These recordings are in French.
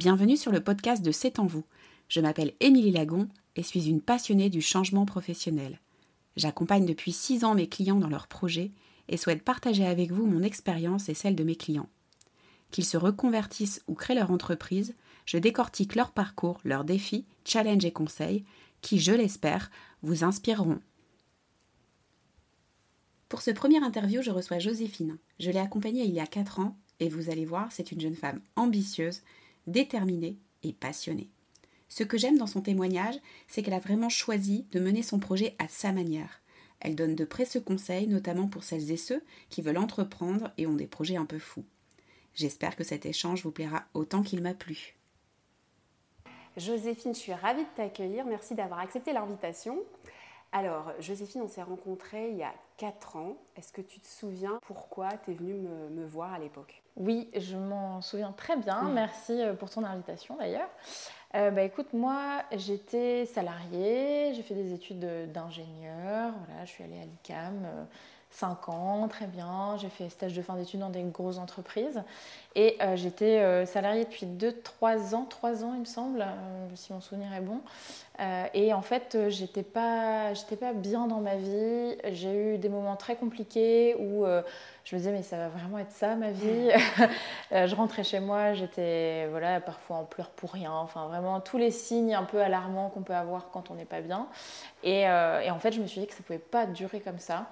Bienvenue sur le podcast de C'est en vous. Je m'appelle Émilie Lagon et suis une passionnée du changement professionnel. J'accompagne depuis 6 ans mes clients dans leurs projets et souhaite partager avec vous mon expérience et celle de mes clients. Qu'ils se reconvertissent ou créent leur entreprise, je décortique leur parcours, leurs défis, challenges et conseils qui, je l'espère, vous inspireront. Pour ce premier interview, je reçois Joséphine. Je l'ai accompagnée il y a 4 ans et vous allez voir, c'est une jeune femme ambitieuse déterminée et passionnée. Ce que j'aime dans son témoignage, c'est qu'elle a vraiment choisi de mener son projet à sa manière. Elle donne de précieux conseils, notamment pour celles et ceux qui veulent entreprendre et ont des projets un peu fous. J'espère que cet échange vous plaira autant qu'il m'a plu. Joséphine, je suis ravie de t'accueillir. Merci d'avoir accepté l'invitation. Alors, Joséphine, on s'est rencontrés il y a 4 ans. Est-ce que tu te souviens pourquoi tu es venue me, voir à l'époque? Oui, je m'en souviens très bien. Mmh. Merci euh, pour ton invitation d'ailleurs. Euh, bah, écoute, moi j'étais salariée, j'ai fait des études d'ingénieur, voilà, je suis allée à l'ICAM. 5 euh, ans, très bien. J'ai fait stage de fin d'études dans des grosses entreprises. Et j'étais salariée depuis 2-3 ans, 3 ans il me semble, si mon souvenir est bon. Euh, et en fait, euh, j'étais pas, j'étais pas bien dans ma vie. J'ai eu des moments très compliqués où euh, je me disais mais ça va vraiment être ça ma vie? je rentrais chez moi, j'étais voilà parfois en pleurs pour rien. Enfin vraiment tous les signes un peu alarmants qu'on peut avoir quand on n'est pas bien. Et, et, en fait, je me suis dit que ça pouvait pas durer comme ça.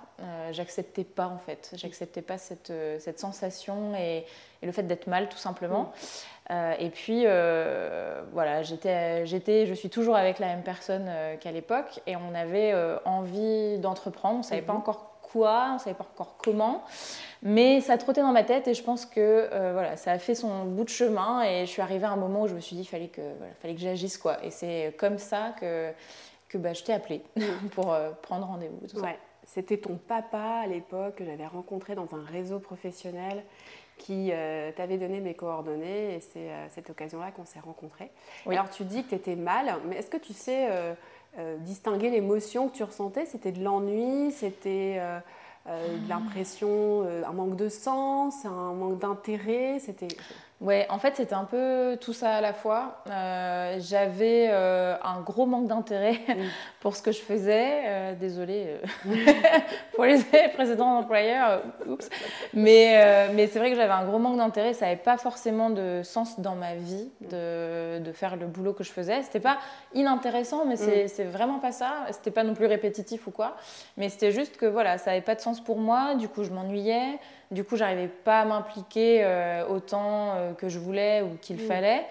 j'acceptais pas en fait, j'acceptais pas cette, cette sensation et, et le fait d'être mal tout simplement. Mm. Euh, et puis, euh, voilà, j'étais, je suis toujours avec la même personne euh, qu'à l'époque et on avait envie d'entreprendre. On ne savait pas mhm. encore quoi, on ne savait pas encore comment, mais ça trottait dans ma tête et je pense que voilà, ça a fait son bout de chemin et je suis arrivée à un moment où je me suis dit qu'il fallait que, fallait que j'agisse. Quoi. Et c'est comme ça que, que bah, je t'ai appelée pour prendre rendez-vous. C'était ton papa à l'époque que j'avais rencontré dans un réseau professionnel qui euh, t'avait donné mes coordonnées et c'est à cette occasion-là qu'on s'est rencontrés. Alors tu dis que tu étais mal, mais est-ce que tu sais euh, euh, distinguer l'émotion que tu ressentais? C'était de l'ennui, c'était de l'impression, un manque de sens, un manque d'intérêt C'était Ouais, en fait, c'était un peu tout ça à la fois. Euh, j'avais euh, un gros manque d'intérêt pour ce que je faisais. Euh, désolée pour les précédents employeurs. Oups. Mais, mais c'est vrai que j'avais un gros manque d'intérêt. Ça n'avait pas forcément de sens dans ma vie de, de faire le boulot que je faisais. C'était pas inintéressant, mais c'est mm. vraiment pas ça. C'était pas non plus répétitif ou quoi. Mais c'était juste que voilà, ça n'avait pas de sens pour moi. Du coup, je m'ennuyais. Du coup, j'arrivais pas à m'impliquer euh, autant euh, que je voulais ou qu'il mm. fallait.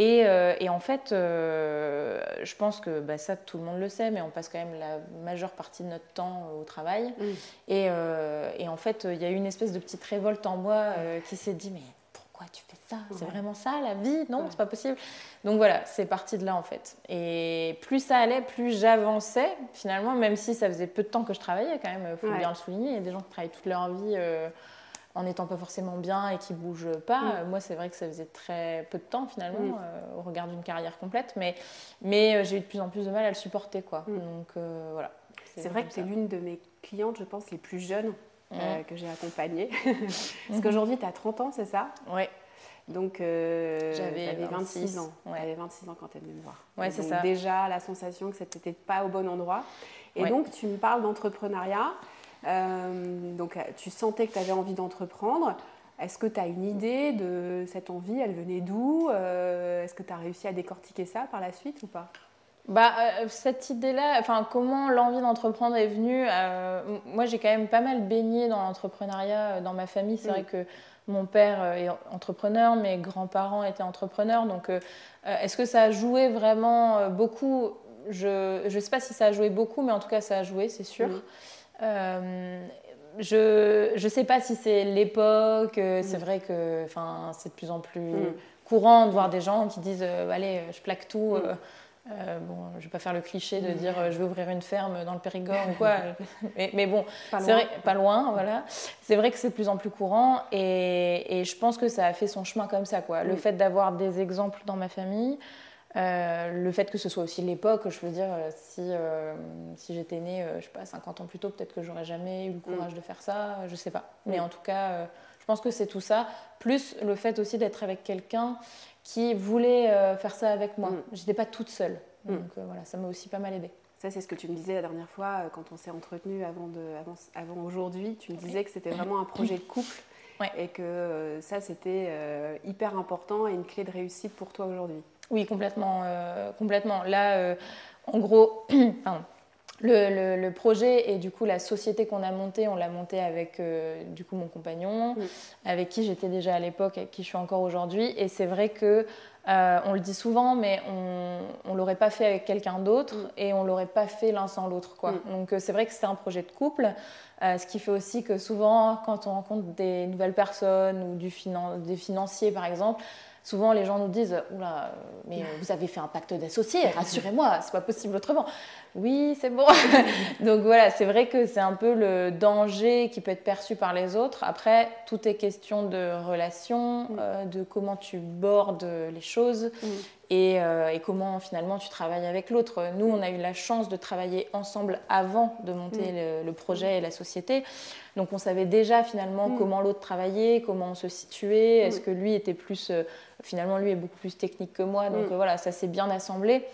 Euh, et, en fait, je pense que bah, ça, tout le monde le sait, mais on passe quand même la majeure partie de notre temps au travail. Mm. Et, en fait, il y a eu une espèce de petite révolte en moi qui s'est dit, mais pourquoi tu fais ça? C'est vraiment ça la vie? Non, c'est pas possible. Donc voilà, c'est parti de là en fait. Et plus ça allait, plus j'avançais finalement, même si ça faisait peu de temps que je travaillais quand même, il faut bien le souligner. Il y a des gens qui travaillent toute leur vie en n'étant pas forcément bien et qui ne bougent pas. Moi, c'est vrai que ça faisait très peu de temps finalement, euh, au regard d'une carrière complète, mais, mais euh, j'ai eu de plus en plus de mal à le supporter. Quoi. Donc euh, voilà. C'est vrai que tu es l'une de mes clientes, je pense, les plus jeunes que j'ai accompagnées. Parce qu'aujourd'hui, tu as 30 ans, c'est ça? Oui. Donc, j'avais 26, ans. Ouais. J'avais 26 ans quand tu es venue me voir. Ouais, c'est ça. Déjà, la sensation que c'était pas au bon endroit. Et donc, tu me parles d'entrepreneuriat. Euh, donc euh, tu sentais que tu avais envie d'entreprendre. Est-ce que tu as une idée de cette envie Elle venait d'où euh, Est-ce que tu as réussi à décortiquer ça par la suite ou pas? Bah, cette idée-là, enfin, comment l'envie d'entreprendre est venue Moi, j'ai quand même pas mal baigné dans l'entrepreneuriat dans ma famille. C'est mm. vrai que mon père est entrepreneur, mes grands-parents étaient entrepreneurs. Donc, est-ce que ça a joué vraiment beaucoup? Je ne sais pas si ça a joué beaucoup, mais en tout cas, ça a joué, c'est sûr. Mm. Euh, je ne sais pas si c'est l'époque, euh, c'est mm. vrai que c'est de plus en plus mm. courant de voir des gens qui disent euh, Allez, je plaque tout. Mm. bon, je vais pas faire le cliché de dire je vais ouvrir une ferme dans le Périgord ou quoi, mais, bon, c'est vrai, pas loin, voilà. C'est vrai que c'est de plus en plus courant et, et, je pense que ça a fait son chemin comme ça, quoi. Le fait d'avoir des exemples dans ma famille, euh, le fait que ce soit aussi l'époque, je veux dire, euh, si, euh, si j'étais née, je sais pas, 50 ans plus tôt, peut-être que j'aurais jamais eu le courage mm. de faire ça, je sais pas. Mais mm. en tout cas, je pense que c'est tout ça, plus le fait aussi d'être avec quelqu'un qui voulait faire ça avec moi. Je n'étais pas toute seule. Donc voilà, ça m'a aussi pas mal aidé. Ça, c'est ce que tu me disais la dernière fois quand on s'est entretenu avant, avant, avant aujourd'hui. Tu me disais que c'était vraiment un projet de couple et que ça, c'était hyper important et une clé de réussite pour toi aujourd'hui. Oui, complètement. complètement. Là, en gros, le, projet et du coup la société qu'on a montée, on l'a montée avec euh, du coup mon compagnon, avec qui j'étais déjà à l'époque, avec qui je suis encore aujourd'hui. Et c'est vrai que euh, on le dit souvent, mais on, ne l'aurait pas fait avec quelqu'un d'autre et on l'aurait pas fait l'un sans l'autre, quoi. Donc euh, c'est vrai que c'est un projet de couple, ce qui fait aussi que souvent quand on rencontre des nouvelles personnes ou du des financiers par exemple, Souvent, les gens nous disent Oula, mais vous avez fait un pacte d'associés, rassurez-moi, c'est pas possible autrement. Oui, c'est bon. Donc voilà, c'est vrai que c'est un peu le danger qui peut être perçu par les autres. Après, tout est question de relation, mm. euh, de comment tu bordes les choses mm. euh, et, comment finalement tu travailles avec l'autre. Nous, on a eu la chance de travailler ensemble avant de monter mm. le, projet et la société. Donc on savait déjà finalement comment l'autre travaillait, comment on se situait, est-ce que lui était plus... Euh, finalement, lui est beaucoup plus technique que moi. Donc voilà, ça s'est bien assemblé.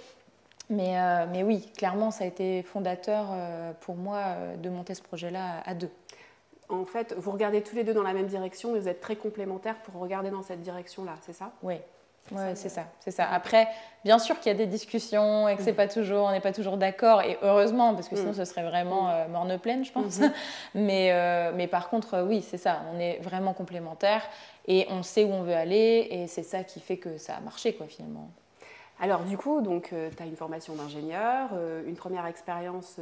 Mais, euh, mais, oui, clairement, ça a été fondateur euh, pour moi euh, de monter ce projet-là à deux. En fait, vous regardez tous les deux dans la même direction et vous êtes très complémentaires pour regarder dans cette direction-là, c'est ça? Oui. Ouais, c'est ça, c'est ça. Après, bien sûr qu'il y a des discussions et que c'est mm. pas toujours, on n'est pas toujours d'accord et heureusement parce que sinon mm. ce serait vraiment mm. morne pleine, je pense. Mm-hmm. mais, mais par contre, oui, c'est ça. On est vraiment complémentaires et on sait où on veut aller et c'est ça qui fait que ça a marché quoi finalement. Alors du coup, donc euh, tu as une formation d'ingénieur, euh, une première expérience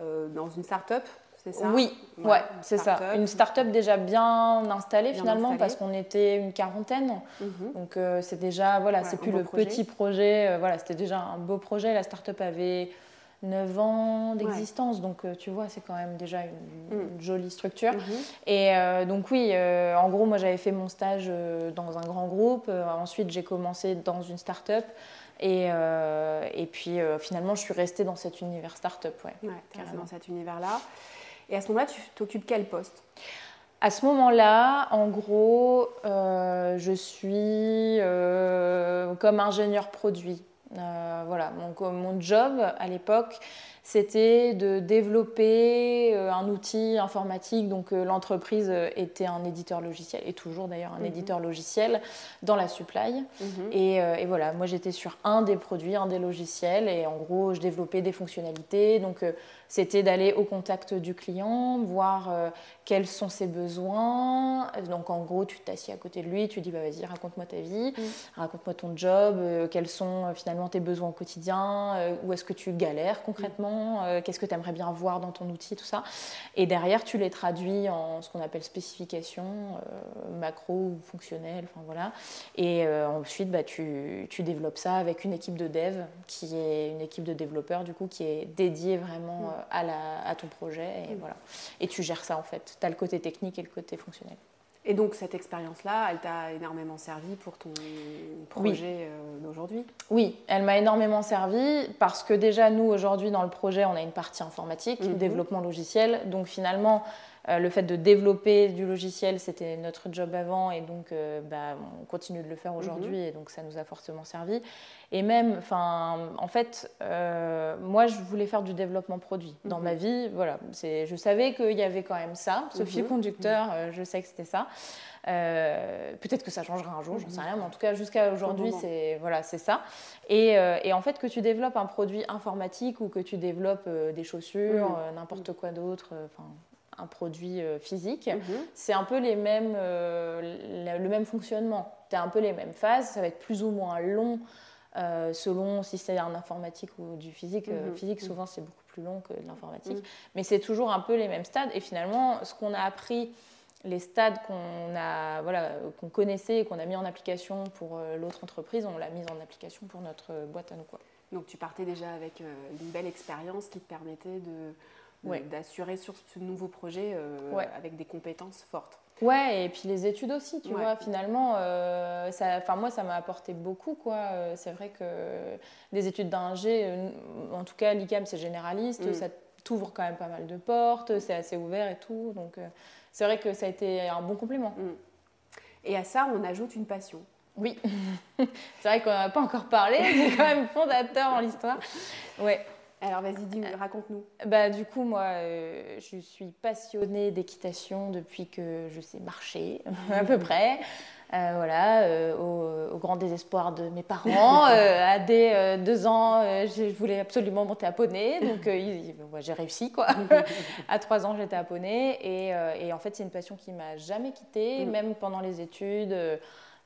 euh, dans une start-up, c'est ça? Oui, ouais, c'est ça. Une start-up déjà bien installée finalement parce qu'on était une quarantaine. Mhm. Donc c'est déjà voilà, c'est plus le petit projet, voilà, c'était déjà un beau projet, la start-up avait 9 ans d'existence, donc tu vois, c'est quand même déjà une, mm. jolie structure. Mhm. Et donc oui, en gros, moi j'avais fait mon stage dans un grand groupe, ensuite j'ai commencé dans une start-up. Et, euh, et puis euh, finalement, je suis restée dans cet univers start-up. Ouais, ouais dans cet univers-là. Et à ce moment-là, tu t'occupes quel poste? À ce moment-là, en gros, euh, je suis comme ingénieur produit. voilà, mon, mon job à l'époque, c'était de développer euh, un outil informatique. Donc euh, l'entreprise euh, était un éditeur logiciel, et toujours d'ailleurs un mhm. éditeur logiciel dans la supply. Mhm. et, voilà, moi j'étais sur un des produits, un des logiciels, et en gros je développais des fonctionnalités. Donc c'était d'aller au contact du client, voir quels sont ses besoins. Donc en gros, tu t'assieds à côté de lui, tu dis bah, vas-y, raconte-moi ta vie, mm. raconte-moi ton job, quels sont finalement tes besoins au quotidien, où est-ce que tu galères concrètement, mm. qu'est-ce que tu aimerais bien voir dans ton outil, tout ça. Et derrière, tu les traduis en ce qu'on appelle spécification, macro ou fonctionnel, enfin voilà. Et ensuite, bah, tu, tu, développes ça avec une équipe de dev, qui est une équipe de développeurs du coup, qui est dédiée vraiment mm à, la, à ton projet. Et, mm. voilà. et tu gères ça en fait. Tu as le côté technique et le côté fonctionnel. Et donc cette expérience-là, elle t'a énormément servi pour ton projet euh, d'aujourd'hui? Oui, elle m'a énormément servi parce que déjà nous aujourd'hui dans le projet, on a une partie informatique, mm-hmm. développement logiciel. Donc finalement, le fait de développer du logiciel, c'était notre job avant et donc euh, bah, on continue de le faire aujourd'hui mhm. et donc ça nous a fortement servi. Et même, enfin, en fait, euh, moi je voulais faire du développement produit dans mhm. ma vie. Voilà, je savais qu'il y avait quand même ça, ce fil mhm. conducteur, je sais que c'était ça. Peut-être que ça changera un jour, j'en sais rien, mais en tout cas jusqu'à aujourd'hui, c'est voilà, c'est ça. Et, et, en fait, que tu développes un produit informatique ou que tu développes des chaussures, n'importe quoi d'autre, enfin un produit euh, physique, mhm. c'est un peu les mêmes, euh, le même fonctionnement. Tu as un peu les mêmes phases, ça va être plus ou moins long euh, selon si c'est un informatique ou du physique. Mhm. physique, souvent, c'est beaucoup plus long que de l'informatique. Mhm. Mais c'est toujours un peu les mêmes stades. Et finalement, ce qu'on a appris, les stades qu'on a, voilà, qu'on connaissait et qu'on a mis en application pour l'autre entreprise, on l'a mis en application pour notre boîte à nous. Quoi. Donc tu partais déjà avec une belle expérience qui te permettait de d'assurer sur ce nouveau projet euh, avec des compétences fortes. Ouais, et puis les études aussi, tu vois, finalement, euh, ça, moi, ça m'a apporté beaucoup, quoi. Euh, c'est vrai que des études d'ingé, en tout cas, l'ICAM, c'est généraliste, mm. ça t'ouvre quand même pas mal de portes, c'est assez ouvert et tout. Donc c'est vrai que ça a été un bon complément. Mm. Et à ça, on ajoute une passion. Oui, c'est vrai qu'on n'en a pas encore parlé, c'est quand même fondateur dans l'histoire. Ouais. Alors vas-y, raconte-nous. Bah, du coup, moi, euh, je suis passionnée d'équitation depuis que je sais marcher, à peu près. Euh, voilà, euh, au, grand désespoir de mes parents. à dès deux ans, je voulais absolument monter à poney, donc j'ai réussi quoi. à trois ans, j'étais à poney, et, et, en fait, c'est une passion qui m'a jamais quittée, mm. même pendant les études.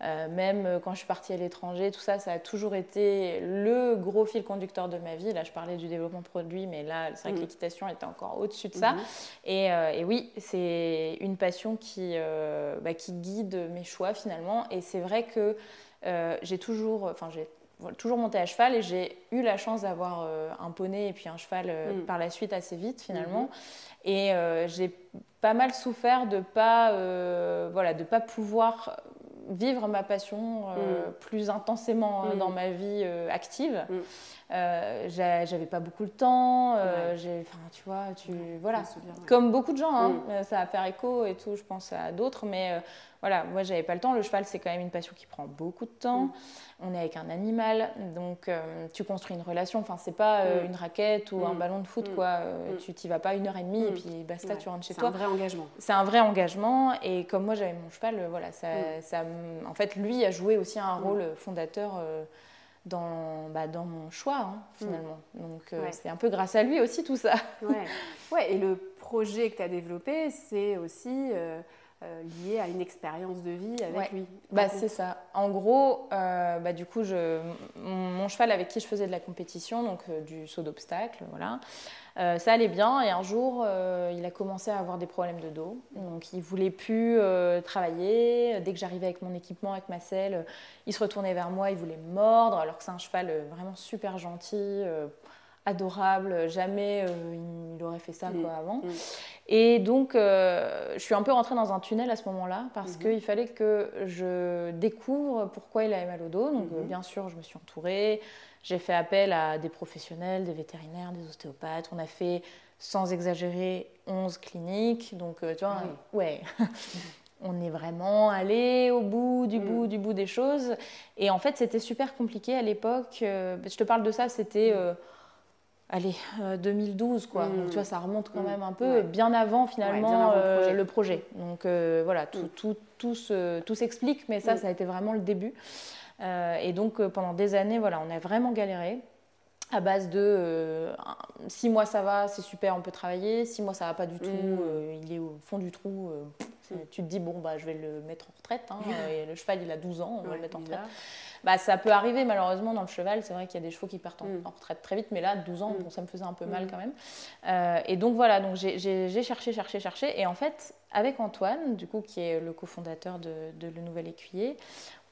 Euh, même euh, quand je suis partie à l'étranger, tout ça, ça a toujours été le gros fil conducteur de ma vie. Là, je parlais du développement produit, mais là, c'est vrai que mm. l'équitation était encore au-dessus de ça. Mm-hmm. euh, et, oui, c'est une passion qui, bah, qui guide mes choix finalement. Et c'est vrai que j'ai toujours, enfin, j'ai toujours monté à cheval et j'ai eu la chance d'avoir un poney et puis un cheval mm. par la suite assez vite finalement. Mm-hmm. Et j'ai pas mal souffert de pas, voilà, de pas pouvoir vivre ma passion euh, mm. plus intensément euh, dans mm. ma vie euh, active. Mm. j'avais pas beaucoup de temps, j'ai, tu vois, tu, voilà, comme beaucoup de gens, hein, ça va faire écho et tout, je pense à d'autres, mais voilà, moi j'avais pas le temps. Le cheval, c'est quand même une passion qui prend beaucoup de temps. On est avec un animal, donc tu construis une relation. Enfin, c'est pas une raquette ou un ballon de foot, quoi. Tu t'y vas pas une heure et demie et puis basta, tu rentres chez toi. C'est un vrai engagement. C'est un vrai engagement. Et comme moi j'avais mon cheval, voilà, ça, ça en fait, lui a joué aussi un rôle fondateur euh, dans, bah, dans mon choix, hein, finalement. Donc, euh, c'est un peu grâce à lui aussi tout ça. ouais. ouais, et le projet que tu as développé, c'est aussi euh, lié à une expérience de vie avec lui. Bah, c'est ça. En gros, bah, du coup, je, mon, cheval avec qui je faisais de la compétition, donc du saut d'obstacle, voilà. Euh, ça allait bien et un jour, euh, il a commencé à avoir des problèmes de dos. Donc il voulait plus euh, travailler. Dès que j'arrivais avec mon équipement, avec ma selle, il se retournait vers moi, il voulait mordre, alors que c'est un cheval vraiment super gentil. Adorable, jamais il aurait fait ça quoi, avant. Mm. Et donc, je suis un peu rentrée dans un tunnel à ce moment-là parce mm-hmm. qu'il fallait que je découvre pourquoi il avait mal au dos. Donc, mm-hmm. bien sûr, je me suis entourée, j'ai fait appel à des professionnels, des vétérinaires, des ostéopathes. On a fait, sans exagérer, 11 cliniques. Donc, euh, tu vois, ouais. on est vraiment allé au bout du mm. bout du bout des choses. Et en fait, c'était super compliqué à l'époque. Euh, je te parle de ça, c'était, euh, allez, 2012, quoi. Donc, tu vois, ça remonte quand mm. même un peu, bien avant finalement le, projet. Donc, voilà, tout, mm. tout, tout s'explique, mais ça, ça a été vraiment le début. Euh, et donc euh, pendant des années, voilà, on a vraiment galéré à base de euh, six mois ça va, c'est super, on peut travailler, six mois ça va pas du tout, mm. il est au fond du trou, mm. tu te dis bon bah je vais le mettre en retraite, hein, et le cheval il a 12 ans, on va le mettre en retraite. Bah, ça peut arriver malheureusement dans le cheval, c'est vrai qu'il y a des chevaux qui partent en, mm. retraite très vite, mais là 12 ans, ça me faisait un peu mal quand même. et donc voilà, donc j'ai cherché, cherché, cherché, et en fait avec Antoine, du coup qui est le cofondateur de, de Le Nouvel Écuyer,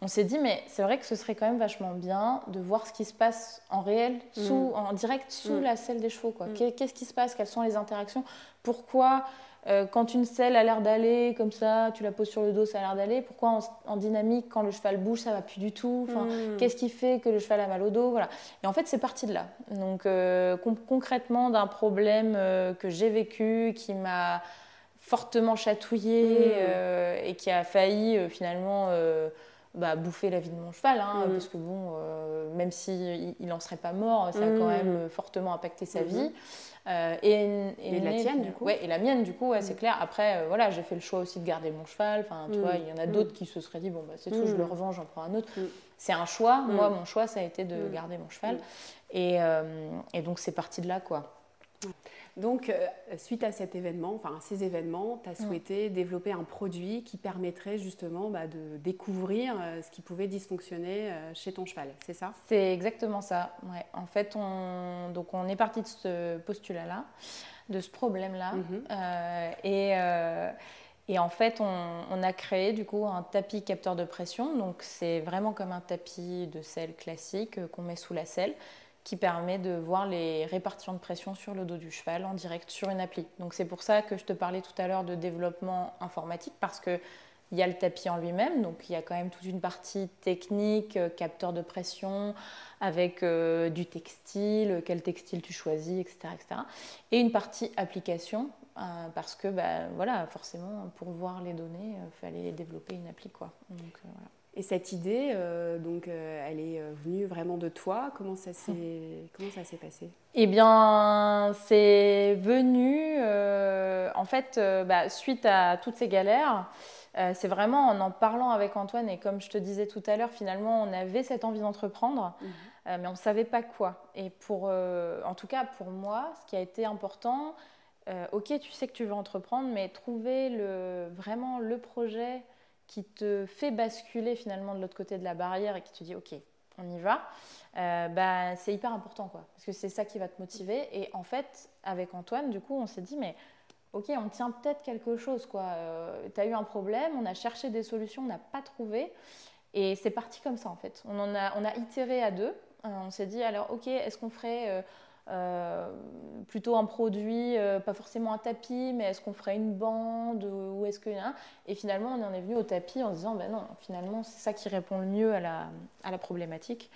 on s'est dit, mais c'est vrai que ce serait quand même vachement bien de voir ce qui se passe en réel, sous, mm. en direct sous mm. la selle des chevaux. Mm. Qu'est-ce qui se passe? Quelles sont les interactions? Pourquoi, euh, quand une selle a l'air d'aller comme ça, tu la poses sur le dos, ça a l'air d'aller? Pourquoi en, dynamique, quand le cheval bouge, ça va plus du tout? Enfin, Qu'est-ce qui fait que le cheval a mal au dos? Voilà. Et en fait, c'est parti de là. Donc, euh, concrètement, d'un problème euh, que j'ai vécu, qui m'a fortement chatouillé et qui a failli finalement bah, bouffer la vie de mon cheval, hein, mm. parce que bon, euh, même s'il il n'en serait pas mort, ça a quand mm. même fortement impacté sa mm-hmm. vie. Euh, et, la tienne, du coup Ouais, et la mienne, du coup, ouais, c'est clair. Après, euh, voilà, j'ai fait le choix aussi de garder mon cheval. Enfin, tu vois, il y en a d'autres qui se seraient dit, bon, bah, c'est tout, je le revends, j'en prends un autre. C'est un choix. Moi, mon choix, ça a été de garder mon cheval. Et, et donc, c'est parti de là, quoi. Donc, euh, suite à cet événement, enfin à ces événements, tu as souhaité développer un produit qui permettrait justement bah, de découvrir euh, ce qui pouvait dysfonctionner euh, chez ton cheval, c'est ça? C'est exactement ça. Ouais. En fait, on, donc on est parti de ce postulat-là, de ce problème-là. Mhm. et, et, en fait, on, a créé du coup un tapis capteur de pression. Donc, c'est vraiment comme un tapis de selle classique qu'on met sous la selle qui permet de voir les répartitions de pression sur le dos du cheval en direct sur une appli. Donc c'est pour ça que je te parlais tout à l'heure de développement informatique parce que Il y a le tapis en lui-même, donc il y a quand même toute une partie technique, capteur de pression, avec du textile, quel textile tu choisis, etc. etc. Et une partie application, parce que bah, voilà, forcément, pour voir les données, il fallait développer une appli. Quoi. Et cette idée, euh, donc, euh, elle est euh, venue vraiment de toi. Comment ça s'est, comment ça s'est passé? Eh bien, c'est venu, en fait, bah, suite à toutes ces galères. c'est vraiment en en parlant avec Antoine et comme je te disais tout à l'heure, finalement, on avait cette envie d'entreprendre, mhm. mais on ne savait pas quoi. Et pour, en tout cas, pour moi, ce qui a été important, ok, tu sais que tu veux entreprendre, mais trouver le, vraiment le projet qui te fait basculer finalement de l'autre côté de la barrière et qui te dit ok, on y va, euh, bah, c'est hyper important quoi, parce que c'est ça qui va te motiver. Et en fait, avec Antoine, du coup, on s'est dit mais ok, on tient peut-être quelque chose quoi. Euh, tu as eu un problème, on a cherché des solutions, on n'a pas trouvé. Et c'est parti comme ça en fait. On, en a, on a itéré à deux. Euh, on s'est dit alors ok, est-ce qu'on ferait euh, plutôt un produit, euh, pas forcément un tapis, mais est-ce qu'on ferait une bande ou est-ce que Et finalement, on en est venu au tapis en se disant, ben non, finalement, c'est ça qui répond le mieux à la, à la problématique.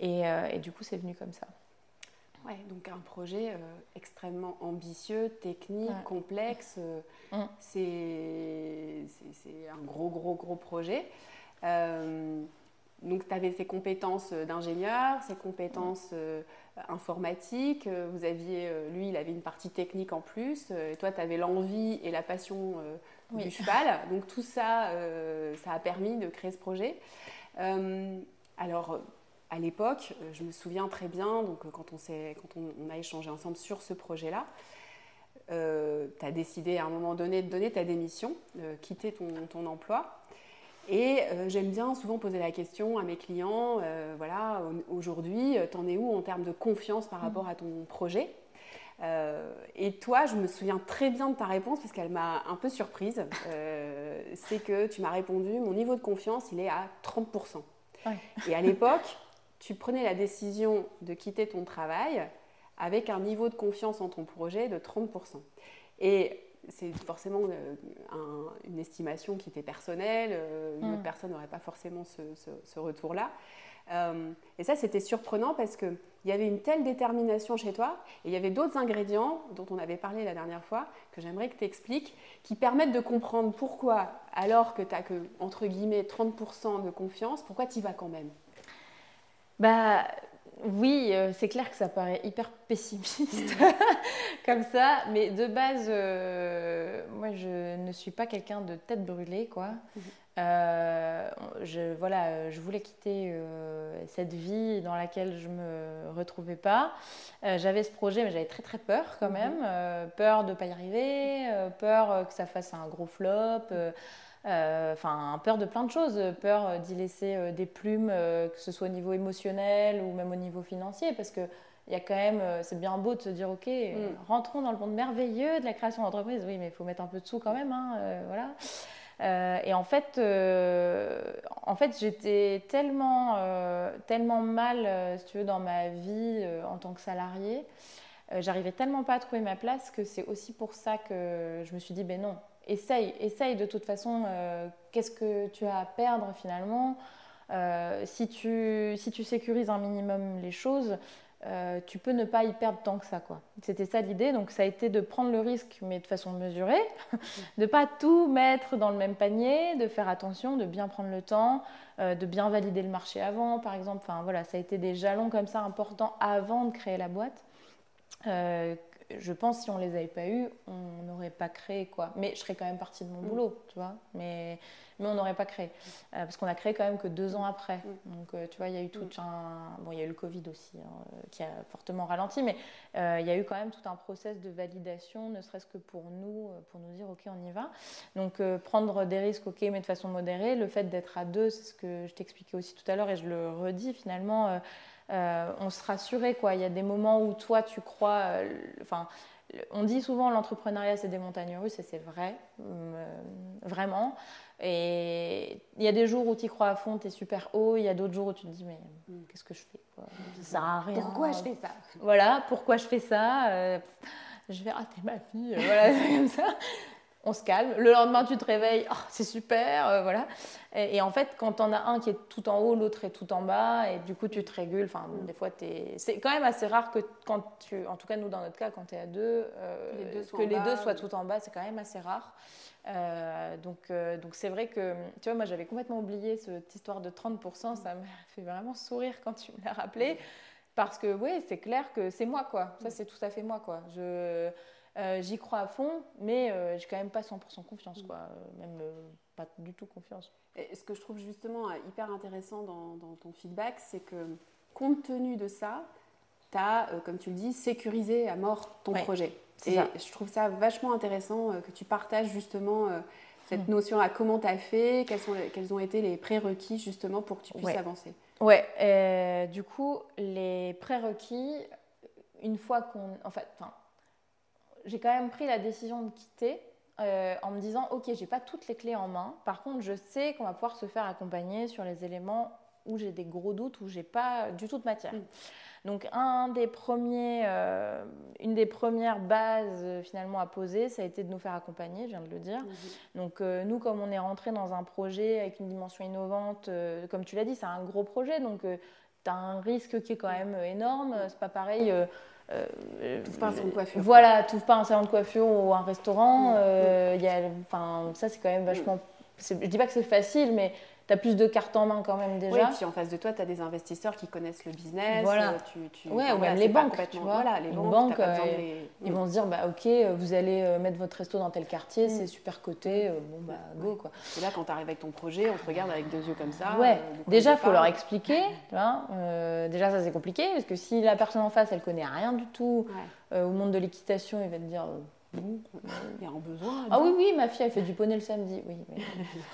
Et, euh, et, du coup, c'est venu comme ça. Ouais, donc un projet extrêmement ambitieux, technique, complexe. Mm. C'est un gros, gros, gros projet. donc, tu avais ces compétences d'ingénieur, ces compétences informatique, euh, vous aviez, euh, lui, il avait une partie technique en plus, euh, et toi, tu avais l'envie et la passion du cheval. Donc tout ça, ça a permis de créer ce projet. alors, à l'époque, je me souviens très bien, donc quand on, quand on, a échangé ensemble sur ce projet-là, tu as décidé à un moment donné de donner ta démission, quitter ton, ton emploi. Et euh, j'aime bien souvent poser la question à mes clients, euh, voilà, aujourd'hui, euh, t'en es où en termes de confiance par rapport à ton projet? Et toi, je me souviens très bien de ta réponse parce qu'elle m'a un peu surprise. c'est que tu m'as répondu, mon niveau de confiance, il est à 30%. Et à l'époque, tu prenais la décision de quitter ton travail avec un niveau de confiance en ton projet de 30%. Et c'est forcément euh, une estimation qui était personnelle. Euh, une autre mm. personne n'aurait pas forcément ce, retour-là. Euh, et ça, c'était surprenant parce qu'il y avait une telle détermination chez toi et il y avait d'autres ingrédients dont on avait parlé la dernière fois que j'aimerais que tu expliques qui permettent de comprendre pourquoi, alors que tu n'as que, entre guillemets, 30% de confiance, pourquoi tu y vas quand même? Bah, oui, euh, c'est clair que ça paraît hyper pessimiste comme ça, mais de base, euh, moi je ne suis pas quelqu'un de tête brûlée, quoi. Mhm. Euh, je, voilà, je voulais quitter cette vie dans laquelle je me retrouvais pas. j'avais ce projet, mais j'avais très très peur quand mhm. même, peur de ne pas y arriver, peur que ça fasse un gros flop. Enfin, peur de plein de choses, peur d'y laisser euh, des plumes, euh, que ce soit au niveau émotionnel ou même au niveau financier, parce que il y a quand même, c'est bien beau de se dire, ok, mm. rentrons dans le monde merveilleux de la création d'entreprise. Oui, mais il faut mettre un peu de sous quand même, hein, voilà. et en fait, en fait, j'étais tellement, tellement mal, si tu veux, dans ma vie en tant que salarié. J'arrivais tellement pas à trouver ma place que c'est aussi pour ça que je me suis dit, ben non, essaye, essaye de toute façon, euh, qu'est-ce que tu as à perdre finalement euh, si, tu, si tu sécurises un minimum les choses, euh, tu peux ne pas y perdre tant que ça. quoi. C'était ça l'idée, donc ça a été de prendre le risque, mais de façon mesurée, de pas tout mettre dans le même panier, de faire attention, de bien prendre le temps, de bien valider le marché avant, par exemple. Enfin voilà, ça a été des jalons comme ça importants avant de créer la boîte je pense si on les avait pas eus, on n'aurait pas créé quoi. Mais je serais quand même partie de mon mm. boulot, tu vois. Mais, mais on n'aurait pas créé. Euh, parce qu'on a créé quand même que deux ans après. Mm. Donc euh, tu vois, il y a eu tout mm. un. Bon, il y a eu le Covid aussi, hein, qui a fortement ralenti, mais euh, il y a eu quand même tout un process de validation, ne serait-ce que pour nous, pour nous dire ok, on y va. Donc prendre des risques, ok, mais de façon modérée. Le fait d'être à deux, c'est ce que je t'expliquais aussi tout à l'heure et je le redis finalement euh, on se rassurait. Quoi. Il y a des moments où toi, tu crois. Euh, enfin, on dit souvent l'entrepreneuriat, c'est des montagnes russes, et c'est vrai, euh, vraiment. Et il y a des jours où tu crois à fond, tu es super haut. Il y a d'autres jours où tu te dis, mais mm. qu'est-ce que je fais quoi? Ça sert à rien. Pourquoi je fais ça? Voilà, pourquoi je fais ça Je vais rater ma vie. voilà, comme ça. On se calme. Le lendemain, tu te réveilles, oh, c'est super, euh, voilà. Et, en fait, quand on a un qui est tout en haut, l'autre est tout en bas, et du coup, tu te régules. Enfin, des fois, es... c'est quand même assez rare que quand tu, en tout cas, nous, dans notre cas, quand tu es à deux, euh, que les deux soient tout en bas, c'est quand même assez rare. Euh, donc, donc c'est vrai que, tu vois, moi, j'avais complètement oublié cette histoire de 30%. Ça m'a fait vraiment sourire quand tu me l'as rappelé. Parce que, oui, c'est clair que c'est moi, quoi. Ça, c'est tout à fait moi, quoi. Je euh, j'y crois à fond, mais euh, j'ai quand même pas 100% confiance, quoi. Euh, même pas du tout confiance. Et ce que je trouve justement hyper intéressant dans, ton feedback, c'est que compte tenu de ça, tu as, comme tu le dis, sécurisé à mort ton projet. Et je trouve ça vachement intéressant que tu partages justement cette mm. notion à comment tu as fait, quels, sont quels ont été les prérequis justement pour que tu puisses avancer. Ouais, du coup, les prérequis, une fois qu'on. En fait, j'ai quand même pris la décision de quitter euh, en me disant ok j'ai pas toutes les clés en main. Par contre je sais qu'on va pouvoir se faire accompagner sur les éléments où j'ai des gros doutes où j'ai pas du tout de matière. Mm. donc un des premiers euh, une des premières bases euh, finalement à poser ça a été de nous faire accompagner je viens de le dire. Mm-hmm. donc nous comme on est rentré dans un projet avec une dimension innovante comme tu l'as dit c'est un gros projet. Donc tu as un risque qui est quand même énorme. C'est pas pareil euh, pas un salon de coiffure. Voilà, tout pas un salon de coiffure ou un restaurant. Mm. Euh, y a, ça, c'est quand même vachement. Je dis pas que c'est facile, mais tu as plus de cartes en main quand même déjà. Oui, puis en face de toi, tu as des investisseurs qui connaissent le business. Voilà. Tu, tu, ouais, ou même les banques. Tu vois. Voilà, les banques, euh, ils vont se dire bah, Ok, vous allez euh, mettre votre resto dans tel quartier, mm. c'est super coté, euh, bon, bah, go. quoi. Et là, quand tu arrives avec ton projet, on te regarde avec deux yeux comme ça. Ouais, déjà, il faut leur expliquer. Déjà, ça, c'est compliqué, parce que si la personne en face, elle connaît rien du tout au monde de l'équitation, il va te dire il y a un besoin. Ah oui, oui, ma fille, elle fait du poney le samedi. Oui,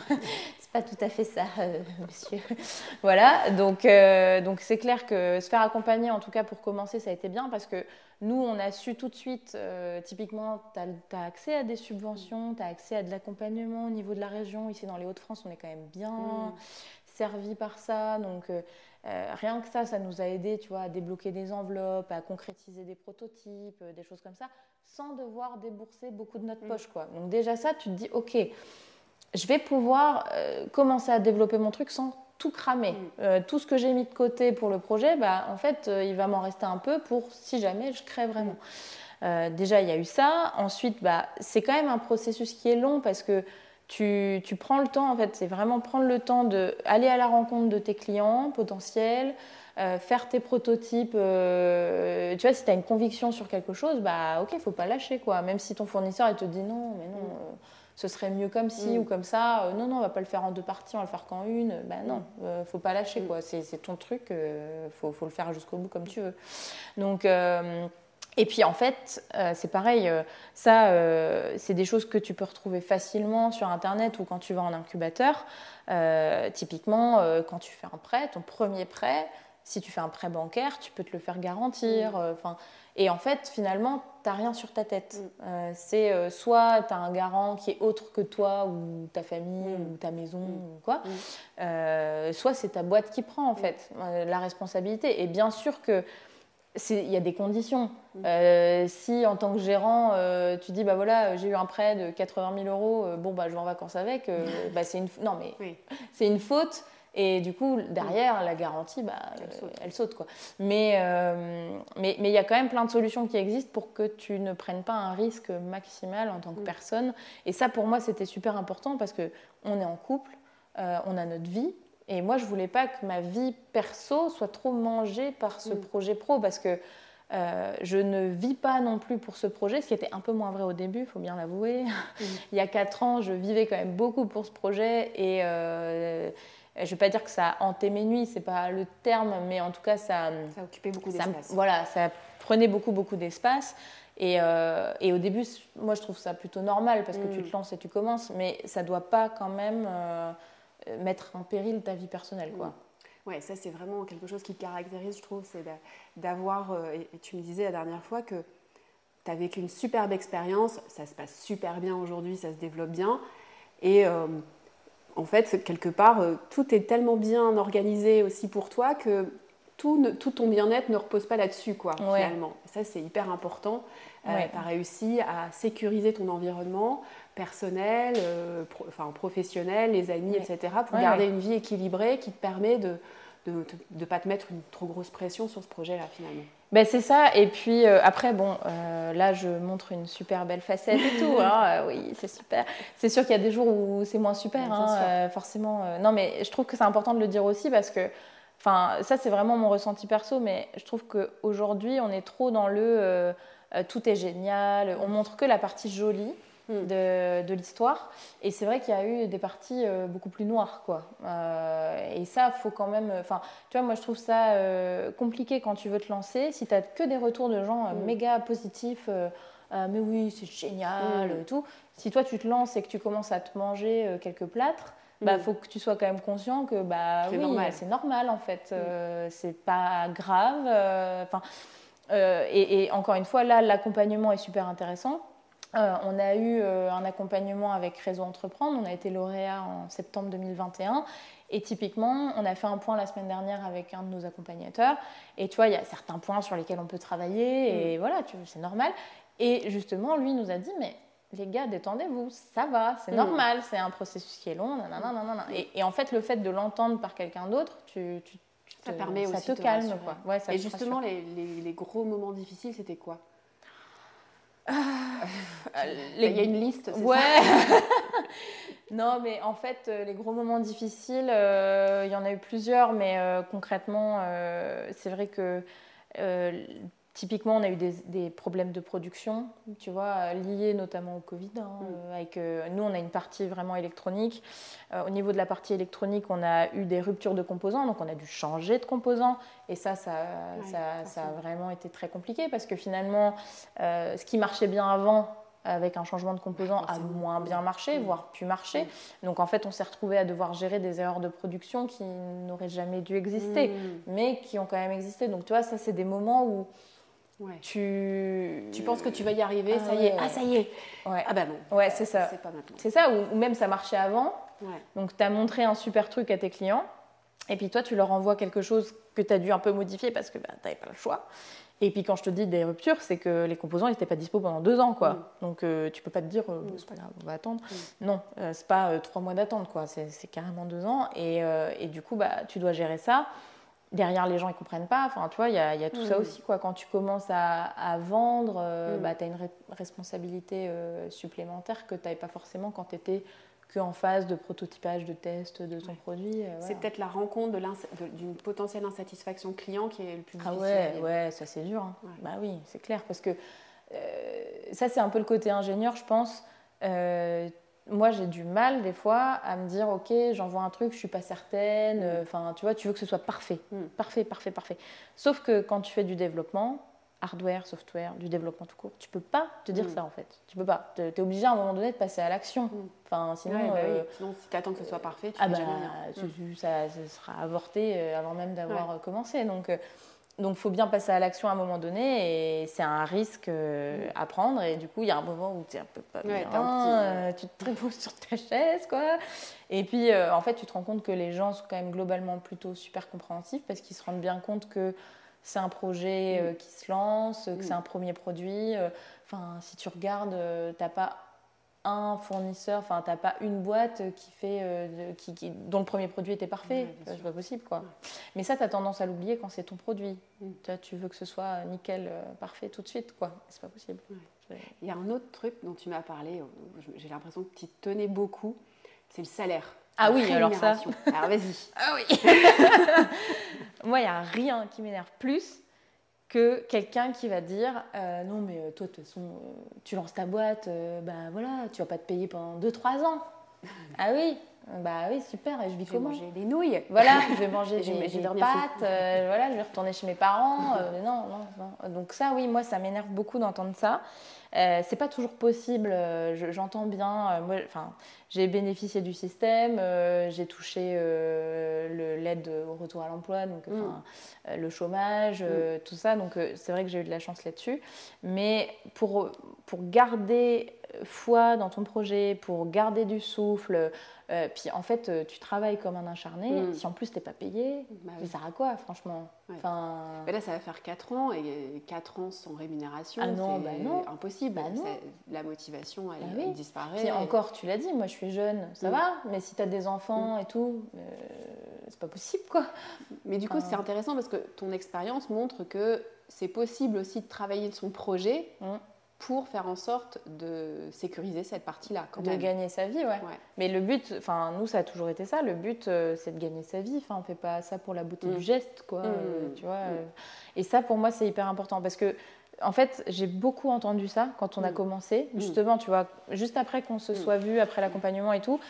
c'est pas tout à fait ça, euh, monsieur. voilà, donc euh, donc c'est clair que se faire accompagner, en tout cas pour commencer, ça a été bien parce que nous, on a su tout de suite, euh, typiquement, tu as, accès à des subventions, tu as accès à de l'accompagnement au niveau de la région. Ici, dans les Hauts-de-France, on est quand même bien mm. servi par ça. Donc, rien que ça, ça nous a aidé, tu vois, à débloquer des enveloppes, à concrétiser des prototypes, des choses comme ça sans devoir débourser beaucoup de notre mm. poche. Quoi. Donc déjà ça, tu te dis, ok, je vais pouvoir euh, commencer à développer mon truc sans tout cramer. Mm. Euh, tout ce que j'ai mis de côté pour le projet, bah, en fait, euh, il va m'en rester un peu pour si jamais je crée vraiment. déjà, il y a eu ça. Ensuite, bah, c'est quand même un processus qui est long parce que tu, tu prends le temps, en fait, c'est vraiment prendre le temps d'aller à la rencontre de tes clients potentiels, euh, faire tes prototypes. Euh, tu vois, si tu as une conviction sur quelque chose, bah ok, il faut pas lâcher quoi. Même si ton fournisseur il te dit non, mais non, mm. euh, ce serait mieux comme ci mm. ou comme ça. non, non, on va pas le faire en deux parties, on va le faire qu'en une. Bah non, mm. faut pas lâcher quoi. C'est ton truc, faut, faut, le faire jusqu'au bout comme tu veux. Donc et puis en fait, c'est pareil, ça, c'est des choses que tu peux retrouver facilement sur Internet ou quand tu vas en incubateur. typiquement, quand tu fais un prêt, ton premier prêt, si tu fais un prêt bancaire, tu peux te le faire garantir. Mm. Euh, enfin, et en fait, finalement, tu n'as rien sur ta tête. Mm. Euh, c'est euh, soit tu as un garant qui est autre que toi, ou ta famille, mm. ou ta maison, ou quoi. soit c'est ta boîte qui prend, en fait, la responsabilité. Et bien sûr que il y a des conditions. si en tant que gérant, tu dis bah voilà, j'ai eu un prêt de 80 000 euros, bon bah je vais en vacances avec, bah, c'est une non mais c'est une faute. Et du coup, derrière, la garantie, bah, elle, saute. quoi. Mais euh, mais il y a quand même plein de solutions qui existent pour que tu ne prennes pas un risque maximal en tant que mm. personne. Et ça, pour moi, c'était super important parce qu'on est en couple, euh, on a notre vie. Et moi, je voulais pas que ma vie perso soit trop mangée par ce mm. projet pro parce que euh, je ne vis pas non plus pour ce projet, ce qui était un peu moins vrai au début, il faut bien l'avouer. Mm. il y a quatre ans, je vivais quand même beaucoup pour ce projet et je ne vais pas dire que ça a hanté mes nuits, c'est pas le terme, mais en tout cas, ça. Ça occupait beaucoup d'espace. Voilà, ça prenait beaucoup, beaucoup d'espace. Et, euh, et, au début, moi, je trouve ça plutôt normal parce que tu te mm. lances et tu commences, mais ça ne doit pas quand même euh, mettre en péril ta vie personnelle. Quoi. Mm. Ouais, ça, c'est vraiment quelque chose qui te caractérise, je trouve, c'est d'avoir. Euh, et tu me disais la dernière fois que tu as vécu une superbe expérience, ça se passe super bien aujourd'hui, ça se développe bien. Et en fait, quelque part, euh, tout est tellement bien organisé aussi pour toi que tout, tout ton bien-être ne repose pas là-dessus, quoi, finalement. ça, c'est hyper important. tu as réussi à sécuriser ton environnement personnel, enfin, professionnel, les amis, etc., pour garder une vie équilibrée qui te permet de de ne pas te mettre une trop grosse pression sur ce projet-là finalement. Ben c'est ça. Et puis euh, après, bon, euh, là, je montre une super belle facette et tout. Hein. Euh, oui, c'est super. C'est sûr qu'il y a des jours où c'est moins super, hein, forcément. non, mais je trouve que c'est important de le dire aussi parce que, enfin, ça, c'est vraiment mon ressenti perso. Mais je trouve qu'aujourd'hui, on est trop dans le tout est génial. On montre que la partie jolie. Hmm. de, l'histoire. Et c'est vrai qu'il y a eu des parties euh, beaucoup plus noires, quoi. Euh, et ça, faut quand même. Enfin, tu vois, moi, je trouve ça euh, compliqué quand tu veux te lancer. Si tu as que des retours de gens hmm. méga positifs, mais oui, c'est génial, et hmm. tout. Si toi, tu te lances et que tu commences à te manger quelques plâtres, bah, faut que tu sois quand même conscient que bah oui, c'est normal en fait, c'est pas grave. Enfin, et, et, encore une fois, là, l'accompagnement est super intéressant. Euh, on a eu euh, un accompagnement avec Réseau Entreprendre, on a été lauréat en septembre 2021 et typiquement, on a fait un point la semaine dernière avec un de nos accompagnateurs et tu vois, il y a certains points sur lesquels on peut travailler et mm. voilà, c'est normal. Et justement, lui nous a dit, mais les gars, détendez-vous, ça va, c'est mm. normal, c'est un processus qui est long, nanana, et, et, en fait, le fait de l'entendre par quelqu'un d'autre, tu, ça permet aussi te calme. Quoi. et justement, les gros moments difficiles, c'était quoi? Il y a une liste, ouais. non, mais en fait, euh, les gros moments difficiles, euh, il y en a eu plusieurs, mais euh, concrètement, c'est vrai que Typiquement, on a eu des, problèmes de production, tu vois, liés notamment au Covid. Hein, mm. euh, avec, euh, nous, on a une partie vraiment électronique. Euh, au niveau de la partie électronique, on a eu des ruptures de composants, donc on a dû changer de composants. Et ça, ça, ça, a vraiment été très compliqué parce que finalement, ce qui marchait bien avant, avec un changement de composant a moins bien marché, mm. voire pu marcher. Mm. Donc en fait, on s'est retrouvé à devoir gérer des erreurs de production qui n'auraient jamais dû exister, mais qui ont quand même existé. Donc tu vois, ça, c'est des moments où tu... tu penses que tu vas y arriver, ah ça y est, ah ça y est. Ah bah non. Ouais, c'est ça. C'est ça, ou, même ça marchait avant. Donc tu as montré un super truc à tes clients, et puis toi tu leur envoies quelque chose que tu as dû un peu modifier parce que bah, tu n'avais pas le choix. Et puis quand je te dis des ruptures, c'est que les composants n'étaient pas dispo pendant deux ans, quoi. Mm. Donc euh, tu peux pas te dire, euh, mm. c'est pas grave, on va attendre. Mm. Non, euh, c'est pas trois mois d'attente, quoi. C'est carrément deux ans. Et, et, du coup, bah, tu dois gérer ça derrière les gens ils comprennent pas. Enfin tu vois il y a, tout ça aussi quoi. Quand tu commences à, vendre euh, mm. bah, tu as une responsabilité euh, supplémentaire que tu n'avais pas forcément quand tu étais qu'en phase de prototypage de test de ton produit euh, c'est peut-être la rencontre d'une potentielle insatisfaction client qui est le plus ah difficile. ah ouais ouais ça c'est dur hein. bah oui c'est clair parce que ça c'est un peu le côté ingénieur je pense moi, j'ai du mal des fois à me dire, ok, j'envoie un truc, je suis pas certaine. Mm. Enfin, tu vois, tu veux que ce soit parfait, mm. parfait, parfait, parfait. Sauf que quand tu fais du développement, hardware, software, du développement tout court, tu peux pas te dire mm. ça en fait. Tu peux pas. Tu es obligé à un moment donné de passer à l'action. Enfin, sinon, bah euh, sinon, si tu attends que ce soit parfait, tu ah bah, ça, sera avorté euh, avant même d'avoir euh, commencé. Donc, donc, il faut bien passer à l'action à un moment donné et c'est un risque euh, à prendre. Et du coup, il y a un moment où tu es un peu pas bien, euh, tu te reposes sur ta chaise, quoi. Et puis, euh, en fait, tu te rends compte que les gens sont quand même globalement plutôt super compréhensifs parce qu'ils se rendent bien compte que c'est un projet mm. qui se lance, que mm. c'est un premier produit. Enfin, si tu regardes, tu n'as pas un fournisseur, enfin, tu n'as pas une boîte qui fait, euh, qui, dont le premier produit était parfait. c'est pas possible, quoi. Mais ça, tu as tendance à l'oublier quand c'est ton produit. Mm. Tu, veux que ce soit nickel, euh, parfait tout de suite, quoi. C'est pas possible. Il y a un autre truc dont tu m'as parlé, euh, j'ai l'impression que tu tenais beaucoup, c'est le salaire. Ah oui, alors ça. Alors vas-y. ah oui. Moi, il n'y a rien qui m'énerve plus que quelqu'un qui va dire euh, non mais euh, toi de toute façon euh, tu lances ta boîte bah voilà tu vas pas te payer pendant 2-3 ans. Ah oui bah oui super et je vis comment manger des nouilles voilà je vais manger des, des pâtes voilà je vais retourner chez mes parents non, non, non donc ça oui moi ça m'énerve beaucoup d'entendre ça euh, c'est pas toujours possible, euh, j'entends bien. Euh, moi, enfin, j'ai bénéficié du système, j'ai touché l'aide au retour à l'emploi, donc mm. le chômage, mm. tout ça. Donc c'est vrai que j'ai eu de la chance là-dessus. Mais pour, pour garder foi dans ton projet, pour garder du souffle, euh, puis en fait, euh, tu travailles comme un acharné. Mm. Si en plus, tu n'es pas payé, bah ça sert à quoi, franchement? Enfin... là, ça va faire 4 ans et 4 ans sans rémunération. Ah non, bah non. impossible. Bah non. La motivation, elle, bah disparaît. Puis encore, tu l'as dit, moi je suis jeune, ça mm. va, mais si tu as des enfants mm. et tout, euh, c'est pas possible quoi. Mais du coup, c'est intéressant parce que ton expérience montre que c'est possible aussi de travailler son projet pour faire en sorte de sécuriser cette partie-là. De gagner sa vie, ouais. Mais le but, enfin, nous, ça a toujours été ça. Le but, euh, c'est de gagner sa vie. Enfin, on fait pas ça pour la beauté du mm. geste, quoi. Mm. Euh, tu vois. Mm. Euh. Et ça, pour moi, c'est hyper important parce que, en fait, j'ai beaucoup entendu ça quand on a commencé. Justement, tu vois, juste après qu'on se soit vu, après l'accompagnement et tout,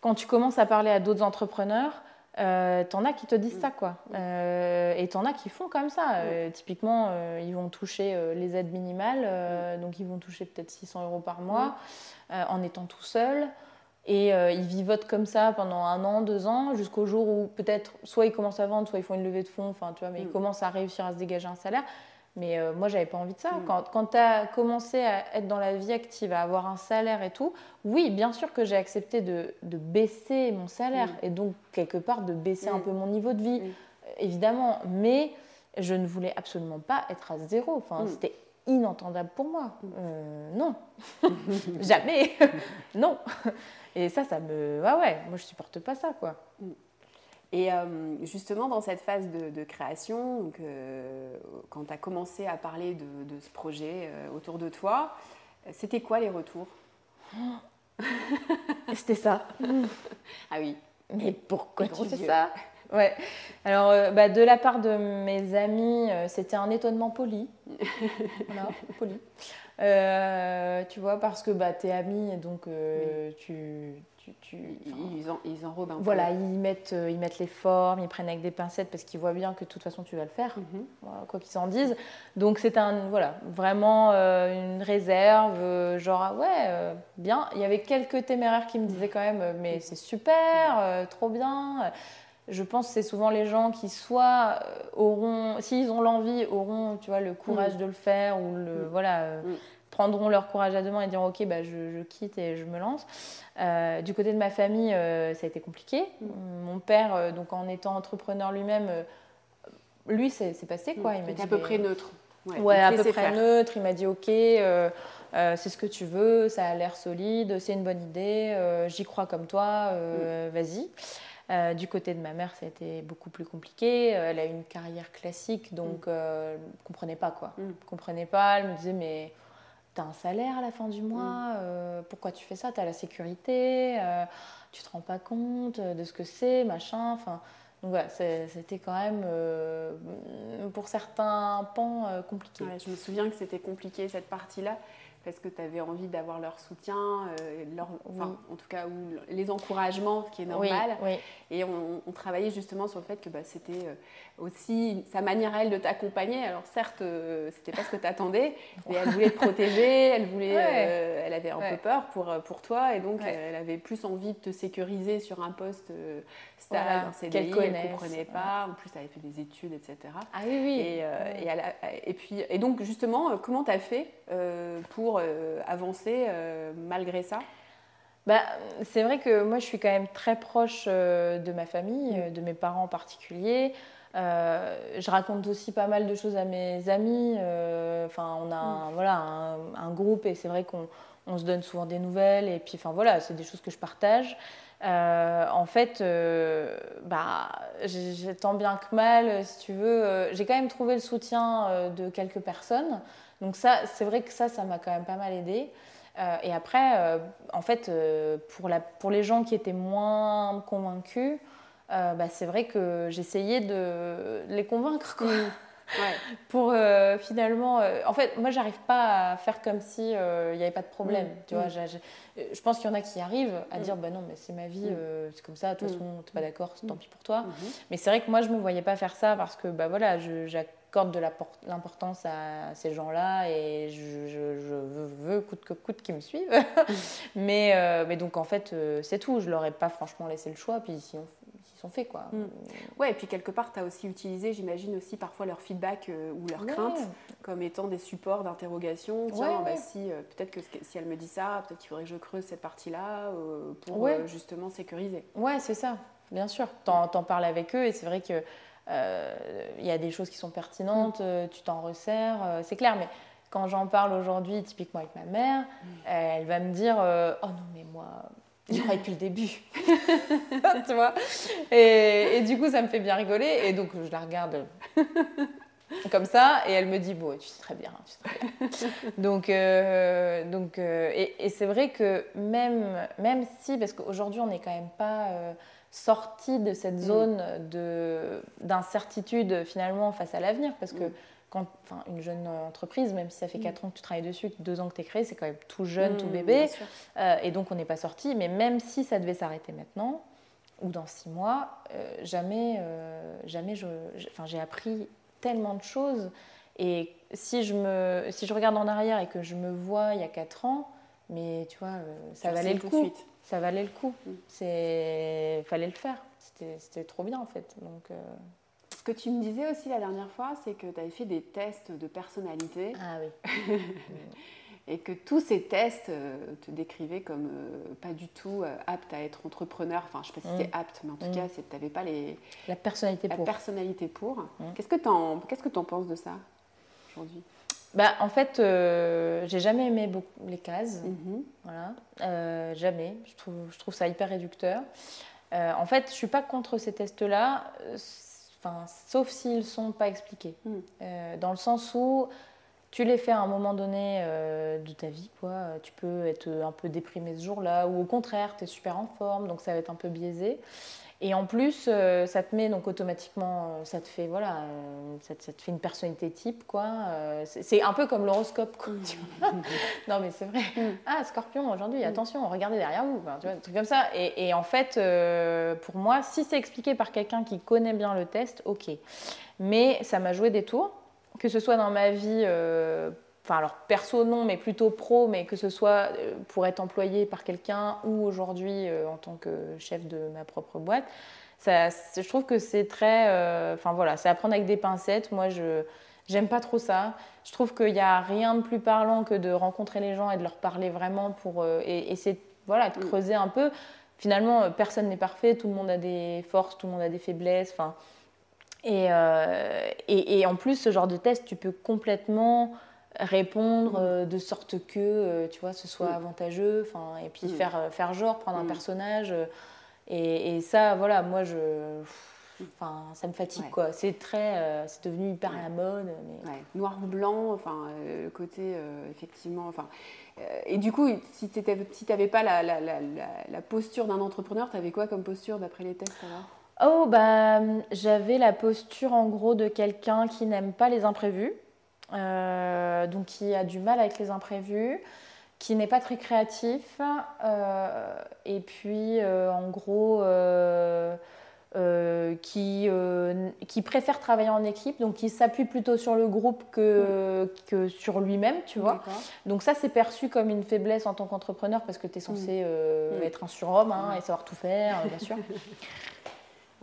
quand tu commences à parler à d'autres entrepreneurs, euh, t'en as qui te disent ça, quoi. Euh, et t'en as qui font comme ça. Euh, typiquement, ils vont toucher les aides minimales, donc ils vont toucher peut-être 600 euros par mois en étant tout seuls. Et ils vivotent comme ça pendant un an, deux ans, jusqu'au jour où peut-être soit ils commencent à vendre, soit ils font une levée de fonds, enfin, tu vois, mais ils commencent à réussir à se dégager un salaire. Mais moi, moi, j'avais pas envie de ça. Mm. Quand, quand tu as commencé à être dans la vie active, à avoir un salaire et tout, oui, bien sûr que j'ai accepté de, de, baisser mon salaire mm. et donc, quelque part, de baisser un mm. peu mon niveau de vie, évidemment. Mais je ne voulais absolument pas être à zéro. Enfin, c'était inentendable pour moi. Euh, non, jamais. non. Et ça, ça me. Ouais, ouais, moi, je supporte pas ça, quoi. Et euh, justement, dans cette phase de, création, donc, euh, quand tu as commencé à parler de, ce projet euh, autour de toi, c'était quoi les retours? C'était ça. ah oui. Mais pourquoi tu fais ça? Ouais. Alors, bah, de la part de mes amis, c'était un étonnement poli. voilà, poli. tu vois, parce que bah, tu es ami, et donc tu, ils, en, ils, enrobent un peu. Voilà, ils mettent, euh, ils mettent les formes, ils prennent avec des pincettes parce qu'ils voient bien que de toute façon tu vas le faire, mhm. quoi qu'ils en disent. Donc c'est un, voilà, vraiment euh, une réserve, euh, genre ah ouais, bien. Il y avait quelques téméraires qui me disaient quand même, mais c'est super, trop bien. Je pense que c'est souvent les gens qui soit auront, s'ils ont l'envie, auront, tu vois, le courage mhm. de le faire ou le, mhm. voilà prendront leur courage à deux mains et diront ok bah, je, quitte et je me lance. Euh, du côté de ma famille, euh, ça a été compliqué. Mm. Mon père, euh, donc en étant entrepreneur lui-même, lui c'est passé quoi. Il m'a dit à peu près neutre. Ouais, à peu près neutre. Il m'a dit ok. c'est ce que tu veux, ça a l'air solide, c'est une bonne idée, j'y crois comme toi, mm. vas-y. du côté de ma mère, ça a été beaucoup plus compliqué. elle a une carrière classique, donc mm. ne comprenait pas quoi. comprenait pas. Elle me disait mais tu as un salaire à la fin du mois, mm. euh, pourquoi tu fais ça? Tu as la sécurité, euh, tu te rends pas compte de ce que c'est, machin. Enfin, donc voilà, c'était quand même, euh, pour certains pans, compliqué. je me souviens que c'était compliqué cette partie-là parce que tu avais envie d'avoir leur soutien, euh, leur, enfin, en tout cas, ou les encouragements, ce qui est normal. Et on, travaillait justement sur le fait que bah, c'était euh, aussi sa manière à elle de t'accompagner. Alors certes, euh, c'était pas ce que tu attendais, mais elle voulait te protéger, elle, voulait, elle avait un peu peur pour, pour toi, et donc elle avait plus envie de te sécuriser sur un poste stable, voilà, CDI, qu'elle ne comprenait pas. En plus, elle avait fait des études, etc. Ah oui, oui. Et, et, et, puis, et donc justement, comment tu as fait pour euh, avancer euh, malgré ça? Bah, c'est vrai que moi, je suis quand même très proche euh, de ma famille, mm. de mes parents en particulier. je raconte aussi pas mal de choses à mes amis. Enfin, on a un, mm. voilà, un, groupe et c'est vrai qu'on on se donne souvent des nouvelles. Et puis, enfin, voilà, c'est des choses que je partage. en fait, bah, tant bien que mal, si tu veux, j'ai quand même trouvé le soutien de quelques personnes. Donc ça, c'est vrai que ça, ça m'a quand même pas mal aidé. Euh, et après, euh, en fait, euh, pour, la, pour les gens qui étaient moins convaincus, bah, c'est vrai que j'essayais de les convaincre. Quoi. Pour finalement. en fait, moi, j'arrive pas à faire comme si il n'y avait pas de problème. Mmh. Tu vois, mmh. je pense qu'il y en a qui arrivent à dire bah non, mais c'est ma vie, c'est comme ça. De toute façon, t'es pas d'accord, tant pis pour toi. Mais c'est vrai que moi, je me voyais pas faire ça parce que bah voilà, je, de l'importance à ces gens-là et je, veux, coûte que coûte qu'ils me suivent. mais, euh, mais donc en fait, euh, c'est tout. Je leur ai pas franchement laissé le choix. Puis s'ils sont sont faits. Quoi. Mm. Ouais, et puis quelque part, tu as aussi utilisé, j'imagine aussi parfois leur feedback ou leurs craintes comme étant des supports d'interrogation. Tiens, bah, si, peut-être que si elle me dit ça, peut-être qu'il faudrait que je creuse cette partie-là pour justement sécuriser. Ouais, c'est ça, bien sûr. T'en en parles avec eux et c'est vrai que il y a des choses qui sont pertinentes, mm. tu t'en resserres, c'est clair, mais quand j'en parle aujourd'hui, typiquement avec ma mère, mm. elle va me dire Oh non, mais moi, j'y croyais depuis le début. tu vois? Et, du coup, ça me fait bien rigoler. Et donc, je la regarde comme ça. Et elle me dit Bon, tu sais très bien. Tu sais très bien. donc, euh, donc euh, et, c'est vrai que même, même si, parce qu'aujourd'hui, on n'est quand même pas. Euh, sorti de cette mm. zone d'incertitude finalement face à l'avenir parce que mm enfin, une jeune entreprise, même si ça fait 4 mm. ans que tu travailles dessus, 2 ans que tu es créé, c'est quand même tout jeune, tout bébé. Euh, et donc, on n'est pas sorti. Mais même si ça devait s'arrêter maintenant, ou dans 6 mois, euh, jamais, euh, jamais je, enfin, j'ai appris tellement de choses. Et si je, me, si je regarde en arrière et que je me vois il y a 4 ans, mais tu vois, ça valait le coup. Ça valait le coup. Il fallait le faire. C'était trop bien en fait. Donc, ce que tu me disais aussi la dernière fois, c'est que tu avais fait des tests de personnalité. Ah oui. et que tous ces tests euh, te décrivaient comme euh, pas du tout euh, apte à être entrepreneur. Enfin, je ne sais pas si c'est mm. apte, mais en tout mm. cas, tu n'avais pas les... la personnalité la pour. personnalité pour. Mm. Qu'est-ce que tu en, que en penses de ça aujourd'hui? Bah, en fait, j'ai jamais aimé beaucoup les cases. Mm-hmm. Voilà. jamais. Je trouve, je trouve ça hyper réducteur. en fait, je suis pas contre ces tests-là sauf s'ils ne sont pas expliqués. Euh, dans le sens où tu les fais à un moment donné euh, de ta vie. Quoi. Tu peux être un peu déprimé ce jour-là, ou au contraire, tu es super en forme, donc ça va être un peu biaisé. Et en plus, euh, ça te met donc automatiquement, ça te fait voilà, ça, te fait une personnalité type quoi. c'est un peu comme l'horoscope quoi. Hmm. non mais c'est vrai. Hmm. Ah Scorpion aujourd'hui, attention, regardez derrière vous, tu vois, un truc comme ça. Et, et en fait, pour moi, si c'est expliqué par quelqu'un qui connaît bien le test, ok. Mais ça m'a joué des tours que ce soit dans ma vie, euh, enfin alors perso non, mais plutôt pro, mais que ce soit euh, pour être employé par quelqu'un ou aujourd'hui euh, en tant que chef de ma propre boîte, ça, je trouve que c'est très, enfin voilà, c'est à prendre avec des pincettes. Moi, je j'aime pas trop ça. Je trouve qu'il n'y a rien de plus parlant que de rencontrer les gens et de leur parler vraiment pour et, et voilà de mm. creuser un peu. Finalement, personne n'est parfait, tout le monde a des forces, tout le monde a des faiblesses. Enfin, euh, et, et, en plus, ce genre de test, tu peux complètement répondre mm. euh, de sorte que euh, tu vois ce soit mm. avantageux enfin et puis mm. faire faire genre prendre un personnage et, et, ça voilà moi je enfin ça me fatigue quoi c'est très c'est devenu hyper la mode noir ou blanc enfin le côté effectivement enfin et du coup si tu si n'avais pas la, la, la, la posture d'un entrepreneur tu avais quoi comme posture d'après les tests alors? Oh, bah, j'avais la posture en gros de quelqu'un qui n'aime pas les imprévus, euh, donc qui a du mal avec les imprévus, qui n'est pas très créatif, euh, et puis euh, en gros qui, qui préfère travailler en équipe, donc qui s'appuie plutôt sur le groupe que, que sur lui-même, tu vois. Donc ça, c'est perçu comme une faiblesse en tant qu'entrepreneur parce que tu es censé mm. être un surhomme hein, et savoir tout faire, bien sûr.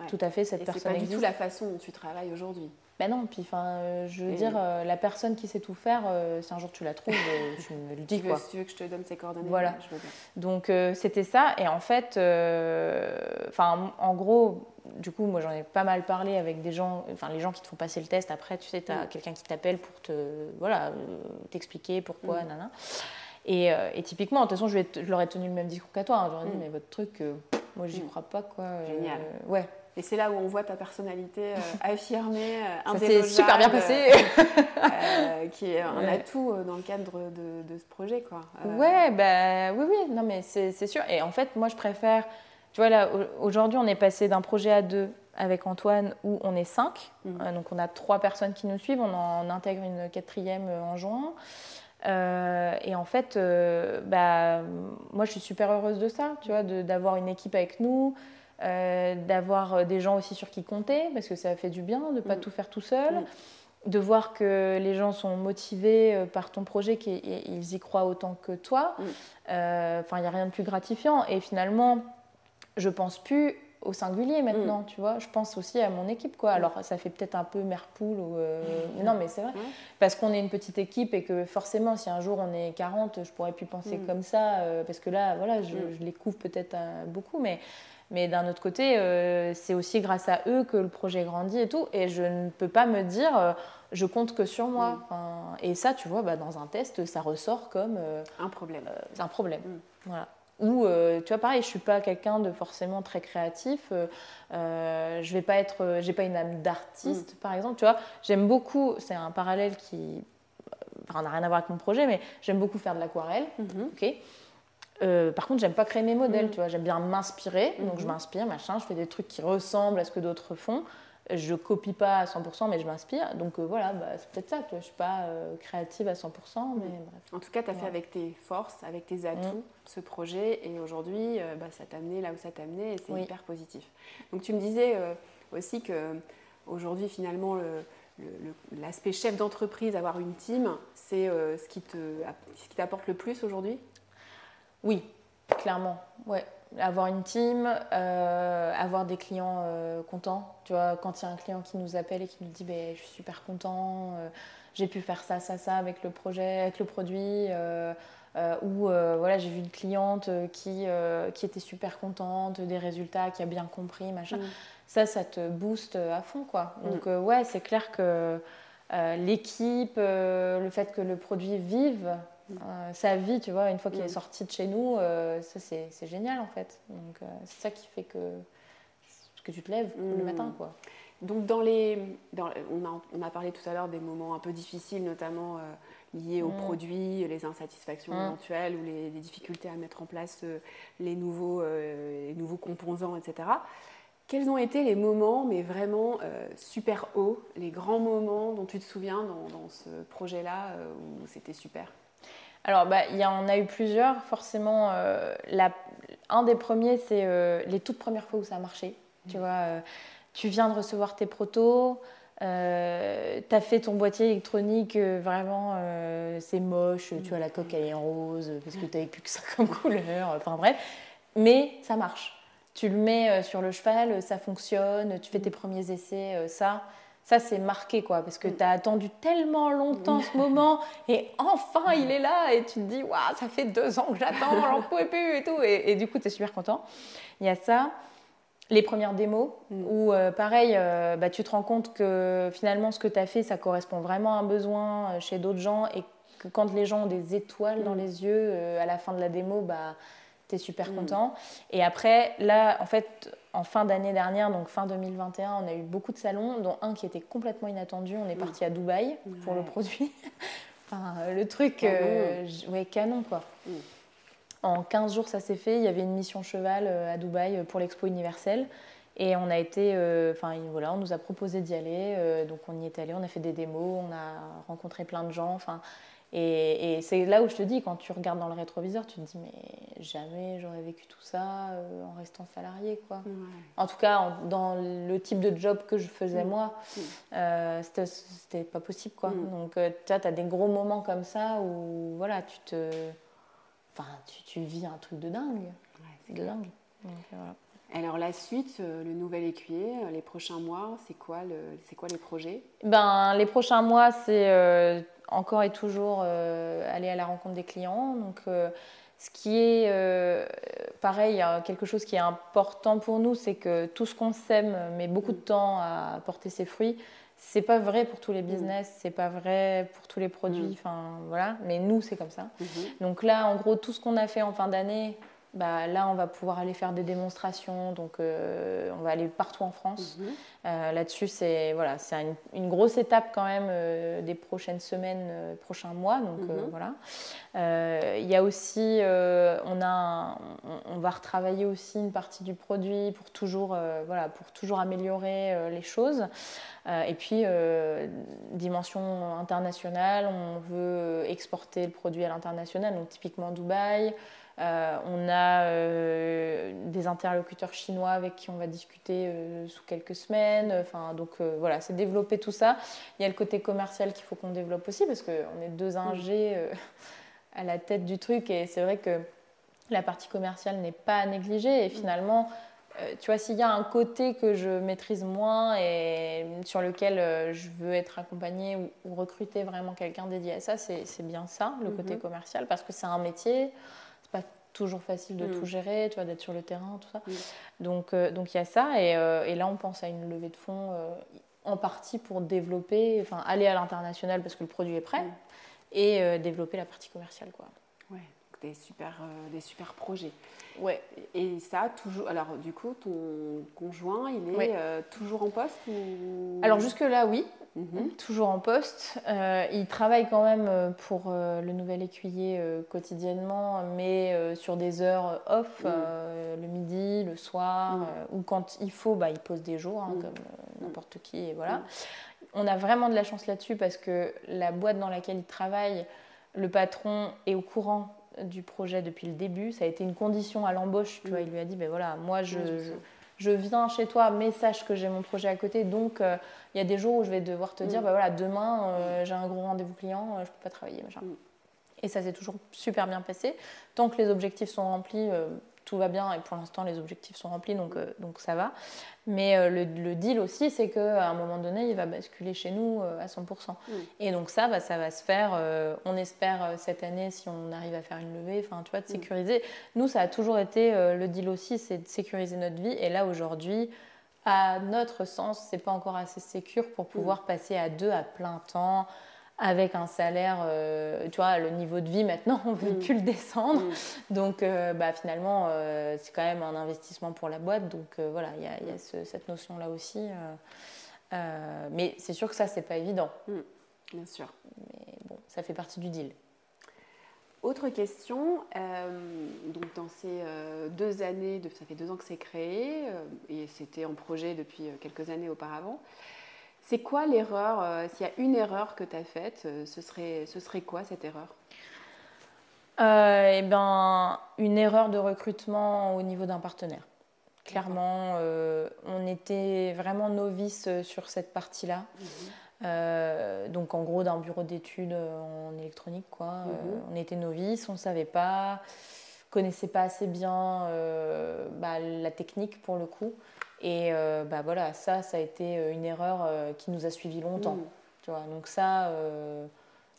Tout à fait, cette personne. C'est pas du tout la façon dont tu travailles aujourd'hui. Ben non, puis enfin, euh, je veux dire, euh, la personne qui sait tout faire, euh, si un jour tu la trouves, tu me le dis tu quoi. si tu veux que je te donne ses coordonnées, voilà. Je veux Donc c'était ça, et en fait, enfin, en gros, du coup, moi j'en ai pas mal parlé avec des gens, enfin les gens qui te font passer le test. Après, tu sais, tu as quelqu'un qui t'appelle pour te, voilà, t'expliquer pourquoi, mm. nana. Et, et, typiquement, de toute façon, je, je leur ai tenu le même discours qu'à toi. Hein. J'aurais dit, mais votre truc, moi j'y crois pas, quoi. Génial. ouais, et c'est là où on voit ta personnalité euh, affirmée, euh, Ça super bien passé. Euh, qui est un atout dans le cadre de, ce projet. Quoi. Ouais, bah, oui, oui, non, mais c'est sûr. Et en fait, moi, je préfère. Tu vois, là, aujourd'hui, on est passé d'un projet à deux avec Antoine où on est cinq. Mhm. donc, on a trois personnes qui nous suivent. On en intègre une quatrième en juin. et en fait, bah, moi, je suis super heureuse de ça, tu vois, d'avoir une équipe avec nous. Euh, d'avoir euh, des gens aussi sur qui compter, parce que ça fait du bien de ne pas mm. tout faire tout seul, mm. de voir que les gens sont motivés euh, par ton projet, qu'ils y croient autant que toi. Mm. Enfin, il n'y a rien de plus gratifiant. Et finalement, je pense plus au singulier maintenant, tu vois. Je pense aussi à mon équipe, quoi. Alors, ça fait peut-être un peu mère poule ou. Euh, non, mais c'est vrai. Parce qu'on est une petite équipe et que forcément, si un jour on est 40, je pourrais plus penser mm. comme ça. Euh, parce que là, voilà, je, mm. les couvre peut-être beaucoup, mais. Mais d'un autre côté, c'est aussi grâce à eux que le projet grandit et tout. Et je ne peux pas me dire, je compte que sur moi. et ça, tu vois, bah, dans un test, ça ressort comme. un problème. c'est un problème. Voilà. Ou, euh, tu vois, pareil, je suis pas quelqu'un de forcément très créatif. Euh, euh je vais pas être, j'ai pas une âme d'artiste, mm. par exemple. Tu vois, j'aime beaucoup. C'est un parallèle qui, n'a rien à voir avec mon projet, mais j'aime beaucoup faire de l'aquarelle. Mm-hmm. Ok. Euh, par contre, j'aime pas créer mes modèles. Mm. Tu vois, j'aime bien m'inspirer. Donc, je mm-hmm. m'inspire, machin. Je fais des trucs qui ressemblent à ce que d'autres font je copie pas à 100%, mais je m'inspire. Donc euh, voilà, bah, c'est peut-être ça. Je ne suis pas euh, créative à 100%, mais bref. En tout cas, tu as fait avec tes forces, avec tes atouts, mm. ce projet. Et aujourd'hui, bah, ça t'a amené là où ça t'a amené et c'est hyper positif. Donc tu me disais aussi que aujourd'hui, finalement, l'aspect chef d'entreprise, avoir une team, c'est ce qui t'apporte le plus aujourd'hui? Oui, clairement. Ouais avoir une team, euh, avoir des clients euh, contents. Tu vois, quand il y a un client qui nous appelle et qui nous dit ben, Je suis super content, euh, j'ai pu faire ça, ça, ça avec le projet, avec le produit. ou voilà, j'ai vu une cliente qui, qui était super contente des résultats, qui a bien compris, machin. Mm. Ça, ça te booste à fond, quoi. Mm. Donc, ouais, c'est clair que l'équipe, le fait que le produit vive, euh, sa vie, tu vois, une fois qu'il est mm. sorti de chez nous, euh, ça c'est génial en fait. Donc euh, c'est ça qui fait que, que tu te lèves le mm. matin, quoi. Donc dans les, on, a, on, a, parlé tout à l'heure des moments un peu difficiles, notamment liés aux mm. produits, les insatisfactions éventuelles ou les, difficultés à mettre en place les, nouveaux, les nouveaux composants, etc. Quels ont été les moments, mais vraiment super hauts, les grands moments dont tu te souviens dans, dans ce projet-là où c'était super? Alors, bah, y en a eu plusieurs. Forcément, euh, un des premiers, c'est euh, les toutes premières fois où ça a marché. Tu vois, euh, tu viens de recevoir tes protos, tu as fait ton boîtier électronique, vraiment, c'est moche, tu vois, la coque, elle est en rose, parce que tu n'avais plus que ça comme couleur. Enfin, bref. Mais ça marche. Tu le mets sur le cheval, ça fonctionne, tu fais tes premiers essais, ça ça c'est marqué quoi parce que mm. tu as attendu tellement longtemps ce moment et enfin il est là et tu te dis waouh ça fait deux ans que j'attends j'en pouvais plus et tout et, du coup tu es super content il y a ça les premières démos mm. où euh, pareil euh, bah, tu te rends compte que finalement ce que tu as fait ça correspond vraiment à un besoin euh, chez d'autres gens et que quand les gens ont des étoiles dans mm. les yeux à la fin de la démo bah tu es super content et après là en fait en fin d'année dernière, donc fin 2021, on a eu beaucoup de salons, dont un qui était complètement inattendu. On est parti à Dubaï pour le produit. enfin, euh, le truc. Euh, ouais, canon quoi. Mm. En 15 jours, ça s'est fait. Il y avait une mission cheval euh, à Dubaï pour l'expo universelle. Et on a été, enfin voilà, on nous a proposé d'y aller, donc on y est allé, on a fait des démos, on a rencontré plein de gens. Enfin, et, c'est là où je te dis, quand tu regardes dans le rétroviseur, tu te dis, mais jamais j'aurais vécu tout ça euh, en restant salarié. Quoi. En tout cas, dans le type de job que je faisais mm. moi, mm. euh, c'était pas possible. Quoi. Mm. Donc, euh, tu as des gros moments comme ça où voilà, tu, te, enfin, tu, tu vis un truc de dingue. c'est de dingue. Alors la suite, le nouvel écuyer, les prochains mois, c'est quoi, le, quoi les projets? Ben, Les prochains mois, c'est encore et toujours euh, aller à la rencontre des clients. Donc, euh, ce qui est euh, pareil, quelque chose qui est important pour nous, c'est que tout ce qu'on sème met beaucoup de temps à porter ses fruits. C'est pas vrai pour tous les business, c'est pas vrai pour tous les produits, mm. enfin voilà. Mais nous, c'est comme ça. Mm-hmm. Donc là, en gros, tout ce qu'on a fait en fin d'année, bah, là, on va pouvoir aller faire des démonstrations. Donc, euh, on va aller partout en France. Mhm. Euh, là-dessus, c'est voilà, c'est une, grosse étape quand même euh, des prochaines semaines, prochains mois. Donc, mhm. voilà. Il y a aussi, on, a on, va retravailler aussi une partie du produit pour toujours, voilà, pour toujours améliorer les choses. et puis, dimension internationale, on veut exporter le produit à l'international, donc typiquement Dubaï. Euh, on a euh, des interlocuteurs chinois avec qui on va discuter euh, sous quelques semaines. Enfin, donc voilà, c'est développer tout ça. Il y a le côté commercial qu'il faut qu'on développe aussi parce qu'on est deux ingés à la tête du truc et c'est vrai que la partie commerciale n'est pas à négliger et finalement tu vois, s'il y a un côté que je maîtrise moins et sur lequel je veux être accompagnée ou, recruter vraiment quelqu'un dédié à ça, c'est bien ça, le côté mhm. commercial, parce que c'est un métier, pas toujours facile de tout mm. gérer, tu vois, d'être sur le terrain, tout ça. Mm. Donc, donc il y a ça, et, et, là on pense à une levée de fonds en partie pour développer, enfin aller à l'international parce que le produit est prêt, mm. et développer la partie commerciale, quoi. Ouais, des super, des super projets. Ouais. Et ça, toujours. Alors, du coup, ton conjoint, il est euh, toujours en poste ou... Alors, jusque-là, oui. Mhm. Toujours en poste. Euh, il travaille quand même euh, pour le nouvel écuyer quotidiennement, mais sur des heures off, mhm. le midi, le soir, mhm. ou quand il faut, bah, il pose des jours, hein, comme n'importe qui. Et voilà. On a vraiment de la chance là-dessus parce que la boîte dans laquelle il travaille, le patron est au courant du projet depuis le début. Ça a été une condition à l'embauche. Tu vois, il lui a dit, ben voilà, moi je, je, viens chez toi, mais sache que j'ai mon projet à côté. Donc euh, il y a des jours où je vais devoir te dire, ben voilà, demain euh, j'ai un gros rendez-vous client, je peux pas travailler, machin. Mm. Et ça s'est toujours super bien passé. Tant que les objectifs sont remplis, tout va bien et pour l'instant les objectifs sont remplis donc, euh, donc ça va. Mais euh, le, deal aussi c'est qu'à un moment donné il va basculer chez nous euh, à 100%. Mm. Et donc ça, bah, ça va se faire, on espère cette année si on arrive à faire une levée, enfin tu vois, de mm. sécuriser. Nous ça a toujours été le deal aussi c'est de sécuriser notre vie et là aujourd'hui à notre sens c'est pas encore assez sécure pour pouvoir mm. passer à deux à plein temps avec un salaire, euh, tu vois, le niveau de vie maintenant, on ne veut mm. plus le descendre. Mm. Donc, euh, bah, finalement, euh, c'est quand même un investissement pour la boîte. Donc, voilà, il y a, cette notion-là aussi. mais c'est sûr que ça, c'est pas évident. Mm. Bien sûr. Mais bon, ça fait partie du deal. Autre question, donc dans ces deux années, ça fait deux ans que c'est créé, et c'était en projet depuis quelques années auparavant. C'est quoi l'erreur euh, S'il y a une erreur que tu as faite, euh, ce serait, ce serait quoi cette erreur? Euh, eh ben, Une erreur de recrutement au niveau d'un partenaire. Clairement, on était vraiment novice sur cette partie-là. Mhm. donc en gros d'un bureau d'études en électronique quoi. Mhm. on était novice, on ne savait pas, connaissait pas assez bien bah, la technique pour le coup. Et euh, bah voilà, ça, ça a été euh, une erreur euh, qui nous a suivi longtemps. Mm. Tu vois, donc ça,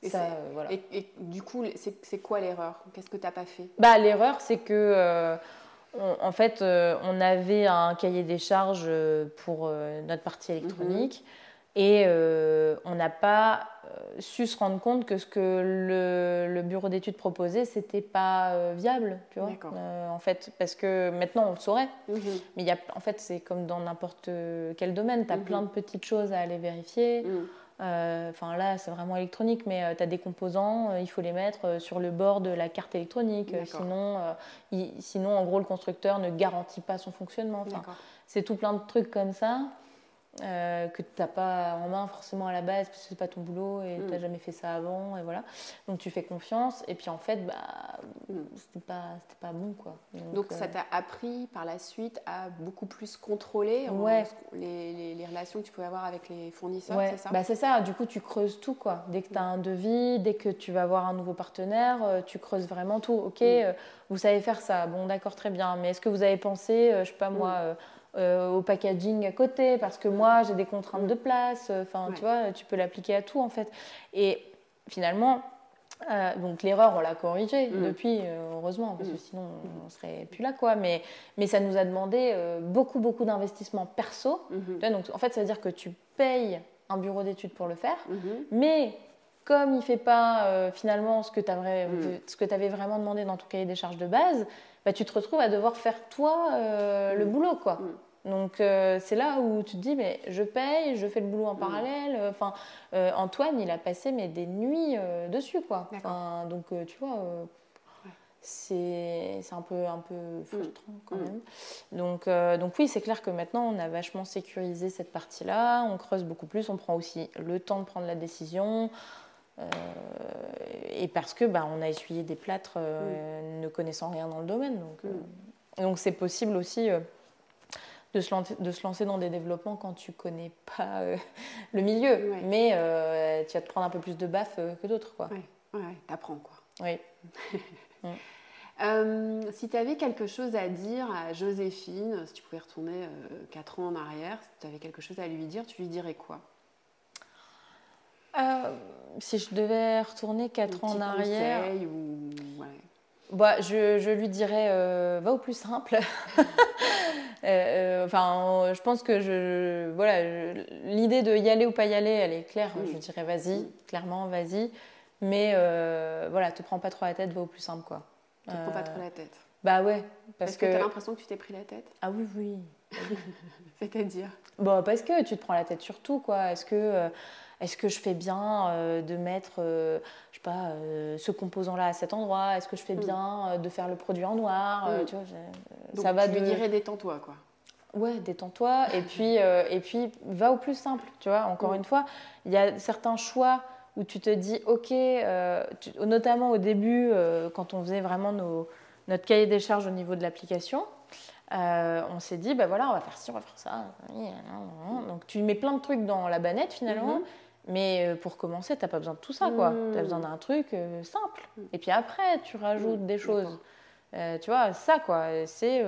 et, ça voilà. et, du coup, c'est quoi l'erreur? Qu'est-ce que tu n'as pas fait? Bah, L'erreur, c'est que, en fait, on avait un cahier des charges pour notre partie électronique. Mm-hmm. Et euh, on n'a pas euh, su se rendre compte que ce que le, bureau d'études proposait, c'était pas euh, viable, tu vois. en fait, parce que maintenant on le saurait. Mhm. Mais y a, en fait, c'est comme dans n'importe quel domaine, tu as mhm. plein de petites choses à aller vérifier. Mhm. Enfin là, c'est vraiment électronique, mais tu as des composants, il faut les mettre sur le bord de la carte électronique. sinon, sinon, en gros, le constructeur ne garantit pas son fonctionnement. c'est tout plein de trucs comme ça. Euh, que tu n'as pas en main forcément à la base parce que c'est pas ton boulot et tu n'as mm. jamais fait ça avant et voilà. Donc tu fais confiance et puis en fait bah mm. c'était pas pas bon quoi. Donc, ça euh, t'a appris par la suite à beaucoup plus contrôler les, les, relations que tu pouvais avoir avec les fournisseurs c'est ça? Bah c'est ça. Du coup tu creuses tout quoi. Dès que tu as un devis dès que tu vas voir un nouveau partenaire euh, tu creuses vraiment tout. Ok mm. vous savez faire ça. Bon d'accord très bien. Mais est-ce que vous avez pensé je sais pas moi euh, au packaging à côté parce que moi j'ai des contraintes de place. Euh, enfin, tu vois, tu peux l'appliquer à tout en fait. Et finalement, euh, donc l'erreur, on l'a corrigée mm. depuis, heureusement, parce que mm. sinon on serait plus là, quoi. Mais, mais ça nous a demandé beaucoup, beaucoup d'investissements perso. Mm-hmm. Donc en fait, ça veut dire que tu payes un bureau d'études pour le faire, mm-hmm. mais comme il ne fait pas finalement ce que tu mm. avais, vraiment demandé dans ton cahier des charges de base, bah, tu te retrouves à devoir faire toi euh, le mm. boulot, quoi. Mm. Donc euh, c'est là où tu te dis mais je paye, je fais le boulot en mm. parallèle. Enfin euh, Antoine il a passé mais des nuits dessus quoi. Enfin, donc tu vois c'est un peu un peu frustrant quand même. Donc donc oui c'est clair que maintenant on a vachement sécurisé cette partie là. On creuse beaucoup plus, on prend aussi le temps de prendre la décision. Euh, et parce que bah, on a essuyé des plâtres euh, ne connaissant rien dans le domaine. Donc, euh, donc c'est possible aussi de se, lancer, de se, lancer, dans des développements quand tu connais pas le milieu. Mais tu vas te prendre un peu plus de baffes que d'autres. Quoi. Ouais, ouais t'apprends quoi. Oui. Euh, si tu avais quelque chose à dire à Joséphine, si tu pouvais retourner 4 ans en arrière, si tu avais quelque chose à lui dire, tu lui dirais quoi? Si je devais retourner 4 ans en arrière. Ou... Bah, je, je, lui dirais va au plus simple. Euh, euh, enfin, je pense que je, voilà, l'idée de y aller ou pas y aller, elle est claire. Je dirais vas-y, clairement, vas-y. Mais euh, voilà, te prends pas trop la tête, va au plus simple, quoi. Te prends pas trop la tête. Bah ouais, parce, que, que tu as l'impression que tu t'es pris la tête. Ah oui, oui. C'est-à-dire? Bon, parce que tu te prends la tête sur tout, quoi. Est-ce que est-ce que je fais bien euh, de mettre, euh, je sais pas, euh, ce composant-là à cet endroit? Est-ce que je fais mm. bien de faire le produit en noir? Mm. tu vois, Donc, ça va tu lui dirais détends-toi, quoi. Ouais, détends-toi. et puis, et puis, va au plus simple, tu vois. Encore mm. une fois, il y a certains choix où tu te dis, ok, notamment au début, quand on faisait vraiment nos, notre cahier des charges au niveau de l'application. on s'est dit, ben voilà, on va faire ci, on va faire ça. Donc tu mets plein de trucs dans la bannette finalement. Mm-hmm. Mais euh, pour commencer, tu n'as pas besoin de tout ça, quoi. Tu as besoin d'un truc euh, simple. Mm. Et puis après, tu rajoutes mm, des choses. Euh, tu vois, ça, quoi. C'est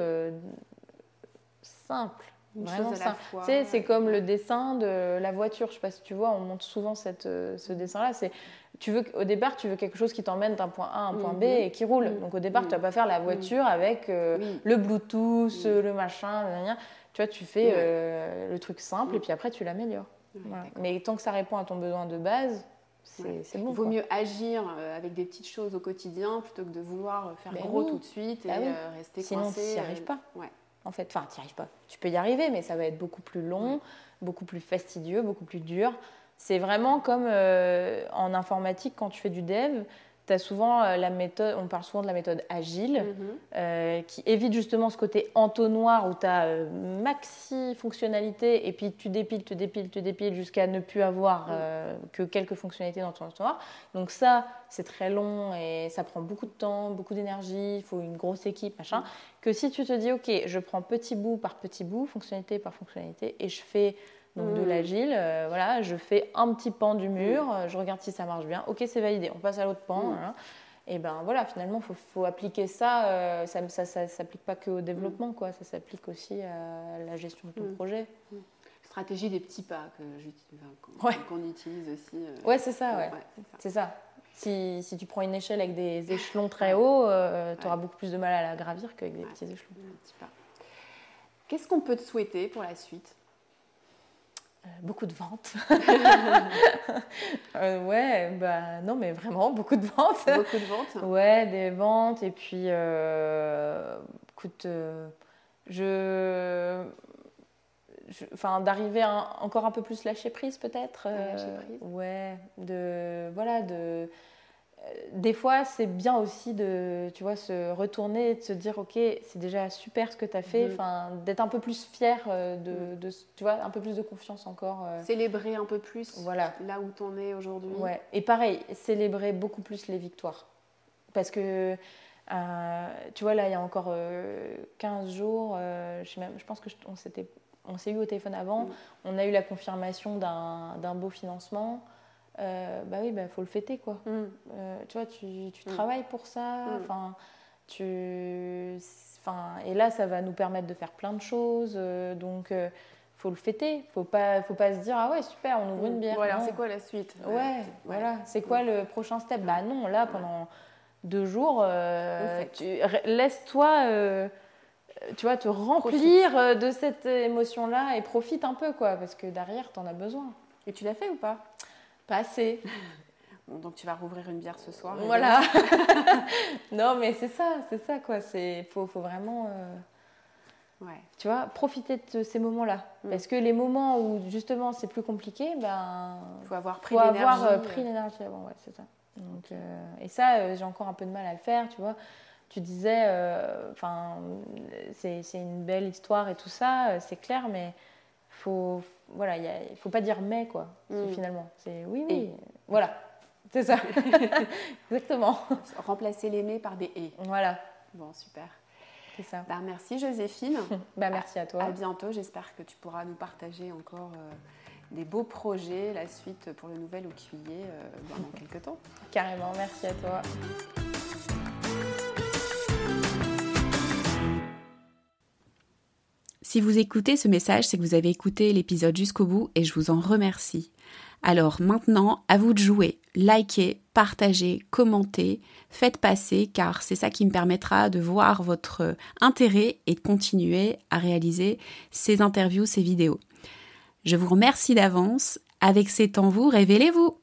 simple. vraiment simple. c'est comme le dessin de la voiture. Je sais pas si tu vois, on montre souvent cette, ce dessin-là. C'est tu veux au départ tu veux quelque chose qui t'emmène d'un point A à un point B et qui roule. Donc au départ tu vas pas faire la voiture avec le Bluetooth, le machin, tu vois, tu fais le truc simple et puis après tu l'améliores. Mais tant que ça répond à ton besoin de base, c'est bon. Il vaut mieux agir euh, avec des petites choses au quotidien plutôt que de vouloir faire ben gros tout de suite et euh, rester Sinon, coincé. Sinon, tu n'y arrives pas. En fait, enfin, tu n'y arrives pas. Tu peux y arriver, mais ça va être beaucoup plus long, beaucoup plus fastidieux, beaucoup plus dur. C'est vraiment comme euh, en informatique, quand tu fais du dev, as souvent euh, la méthode, on parle souvent de la méthode agile, mhm. euh, qui évite justement ce côté entonnoir où tu as euh, maxi fonctionnalités et puis tu dépiles, tu dépiles, tu dépiles jusqu'à ne plus avoir que quelques fonctionnalités dans ton entonnoir. Donc ça, c'est très long et ça prend beaucoup de temps, beaucoup d'énergie, il faut une grosse équipe, machin. Mhm. Que si tu te dis, ok, je prends petit bout par petit bout, fonctionnalité par fonctionnalité, et je fais donc de mm. l'agile, euh, voilà, je fais un petit pan du mur, mm. euh, je regarde si ça marche bien, ok c'est validé, on passe à l'autre pan. Mm. Et ben voilà, finalement, il faut, appliquer ça, euh, ça ne s'applique pas que au développement, quoi, ça s'applique aussi à la gestion de ton projet. Stratégie des petits pas qu'on utilise aussi. ouais, c'est ça, ouais. c'est ça. Si, si, tu prends une échelle avec des échelons très hauts, tu auras beaucoup plus de mal à la gravir qu'avec des petits échelons. Qu'est-ce qu'on peut te souhaiter pour la suite? Euh, beaucoup de ventes. euh, ouais, bah non, mais vraiment beaucoup de ventes. Beaucoup de ventes. Ouais, des ventes et puis, euh, écoute, je, enfin, d'arriver encore un peu plus lâcher prise peut-être. lâcher prise. Ouais, de voilà de des fois, c'est bien aussi de, tu vois, se retourner et de se dire, ok, c'est déjà super ce que tu as fait, mhm. enfin, d'être un peu plus fier, euh, mhm. de, tu vois, un peu plus de confiance encore. Euh. Célébrer un peu plus voilà. là où tu en es aujourd'hui. Ouais. Et pareil, célébrer beaucoup plus les victoires. Parce que, euh, tu vois, là, il y a encore 15 jours, je, même, je pense que on s'était on s'est eu au téléphone avant, mhm. on a eu la confirmation d'un beau financement. Euh, bah oui, il bah, faut le fêter, quoi. Mm. Euh, tu vois, tu, tu mm. travailles pour ça, mm. enfin, tu... Enfin, et là, ça va nous permettre de faire plein de choses, euh, donc faut le fêter. Faut pas, faut pas se dire ah ouais super, on ouvre une bière. Voilà, c'est quoi la suite? Ouais, voilà. C'est quoi le prochain step? Bah non, là pendant deux jours, laisse-toi, tu vois, te remplir de cette émotion-là et profite un peu quoi, parce que derrière, tu en as besoin. Et tu l'as fait ou pas? Pas assez. Bon, donc tu vas rouvrir une bière ce soir. Voilà. non, mais c'est ça, c'est ça quoi. C'est faut, faut vraiment. Euh, ouais. Tu vois, profiter de ces moments-là. Mm. Parce que les moments où justement c'est plus compliqué, ben. Faut avoir pris l'énergie. Faut avoir euh, pris l'énergie avant, ouais, c'est ça. Donc, euh, et ça, j'ai encore un peu de mal à le faire, tu vois. Tu disais, enfin, c'est une belle histoire et tout ça, c'est clair, mais faut, voilà, il ne faut pas dire mais, quoi, mm. finalement. C'est oui, oui. Voilà, c'est ça. Exactement. Remplacer les mais par des et. Voilà. Bon, super. C'est ça. Bah, merci Joséphine. bah, merci à toi. À bientôt. J'espère que tu pourras nous partager encore euh, des beaux projets, la suite pour le nouvel Ouquilier euh, dans quelques temps. Carrément. Merci à toi. Si vous écoutez ce message, c'est que vous avez écouté l'épisode jusqu'au bout et je vous en remercie. Alors maintenant, à vous de jouer. Likez, partagez, commentez, faites passer car c'est ça qui me permettra de voir votre intérêt et de continuer à réaliser ces interviews, ces vidéos. Je vous remercie d'avance. Avec ces temps vous, révélez-vous.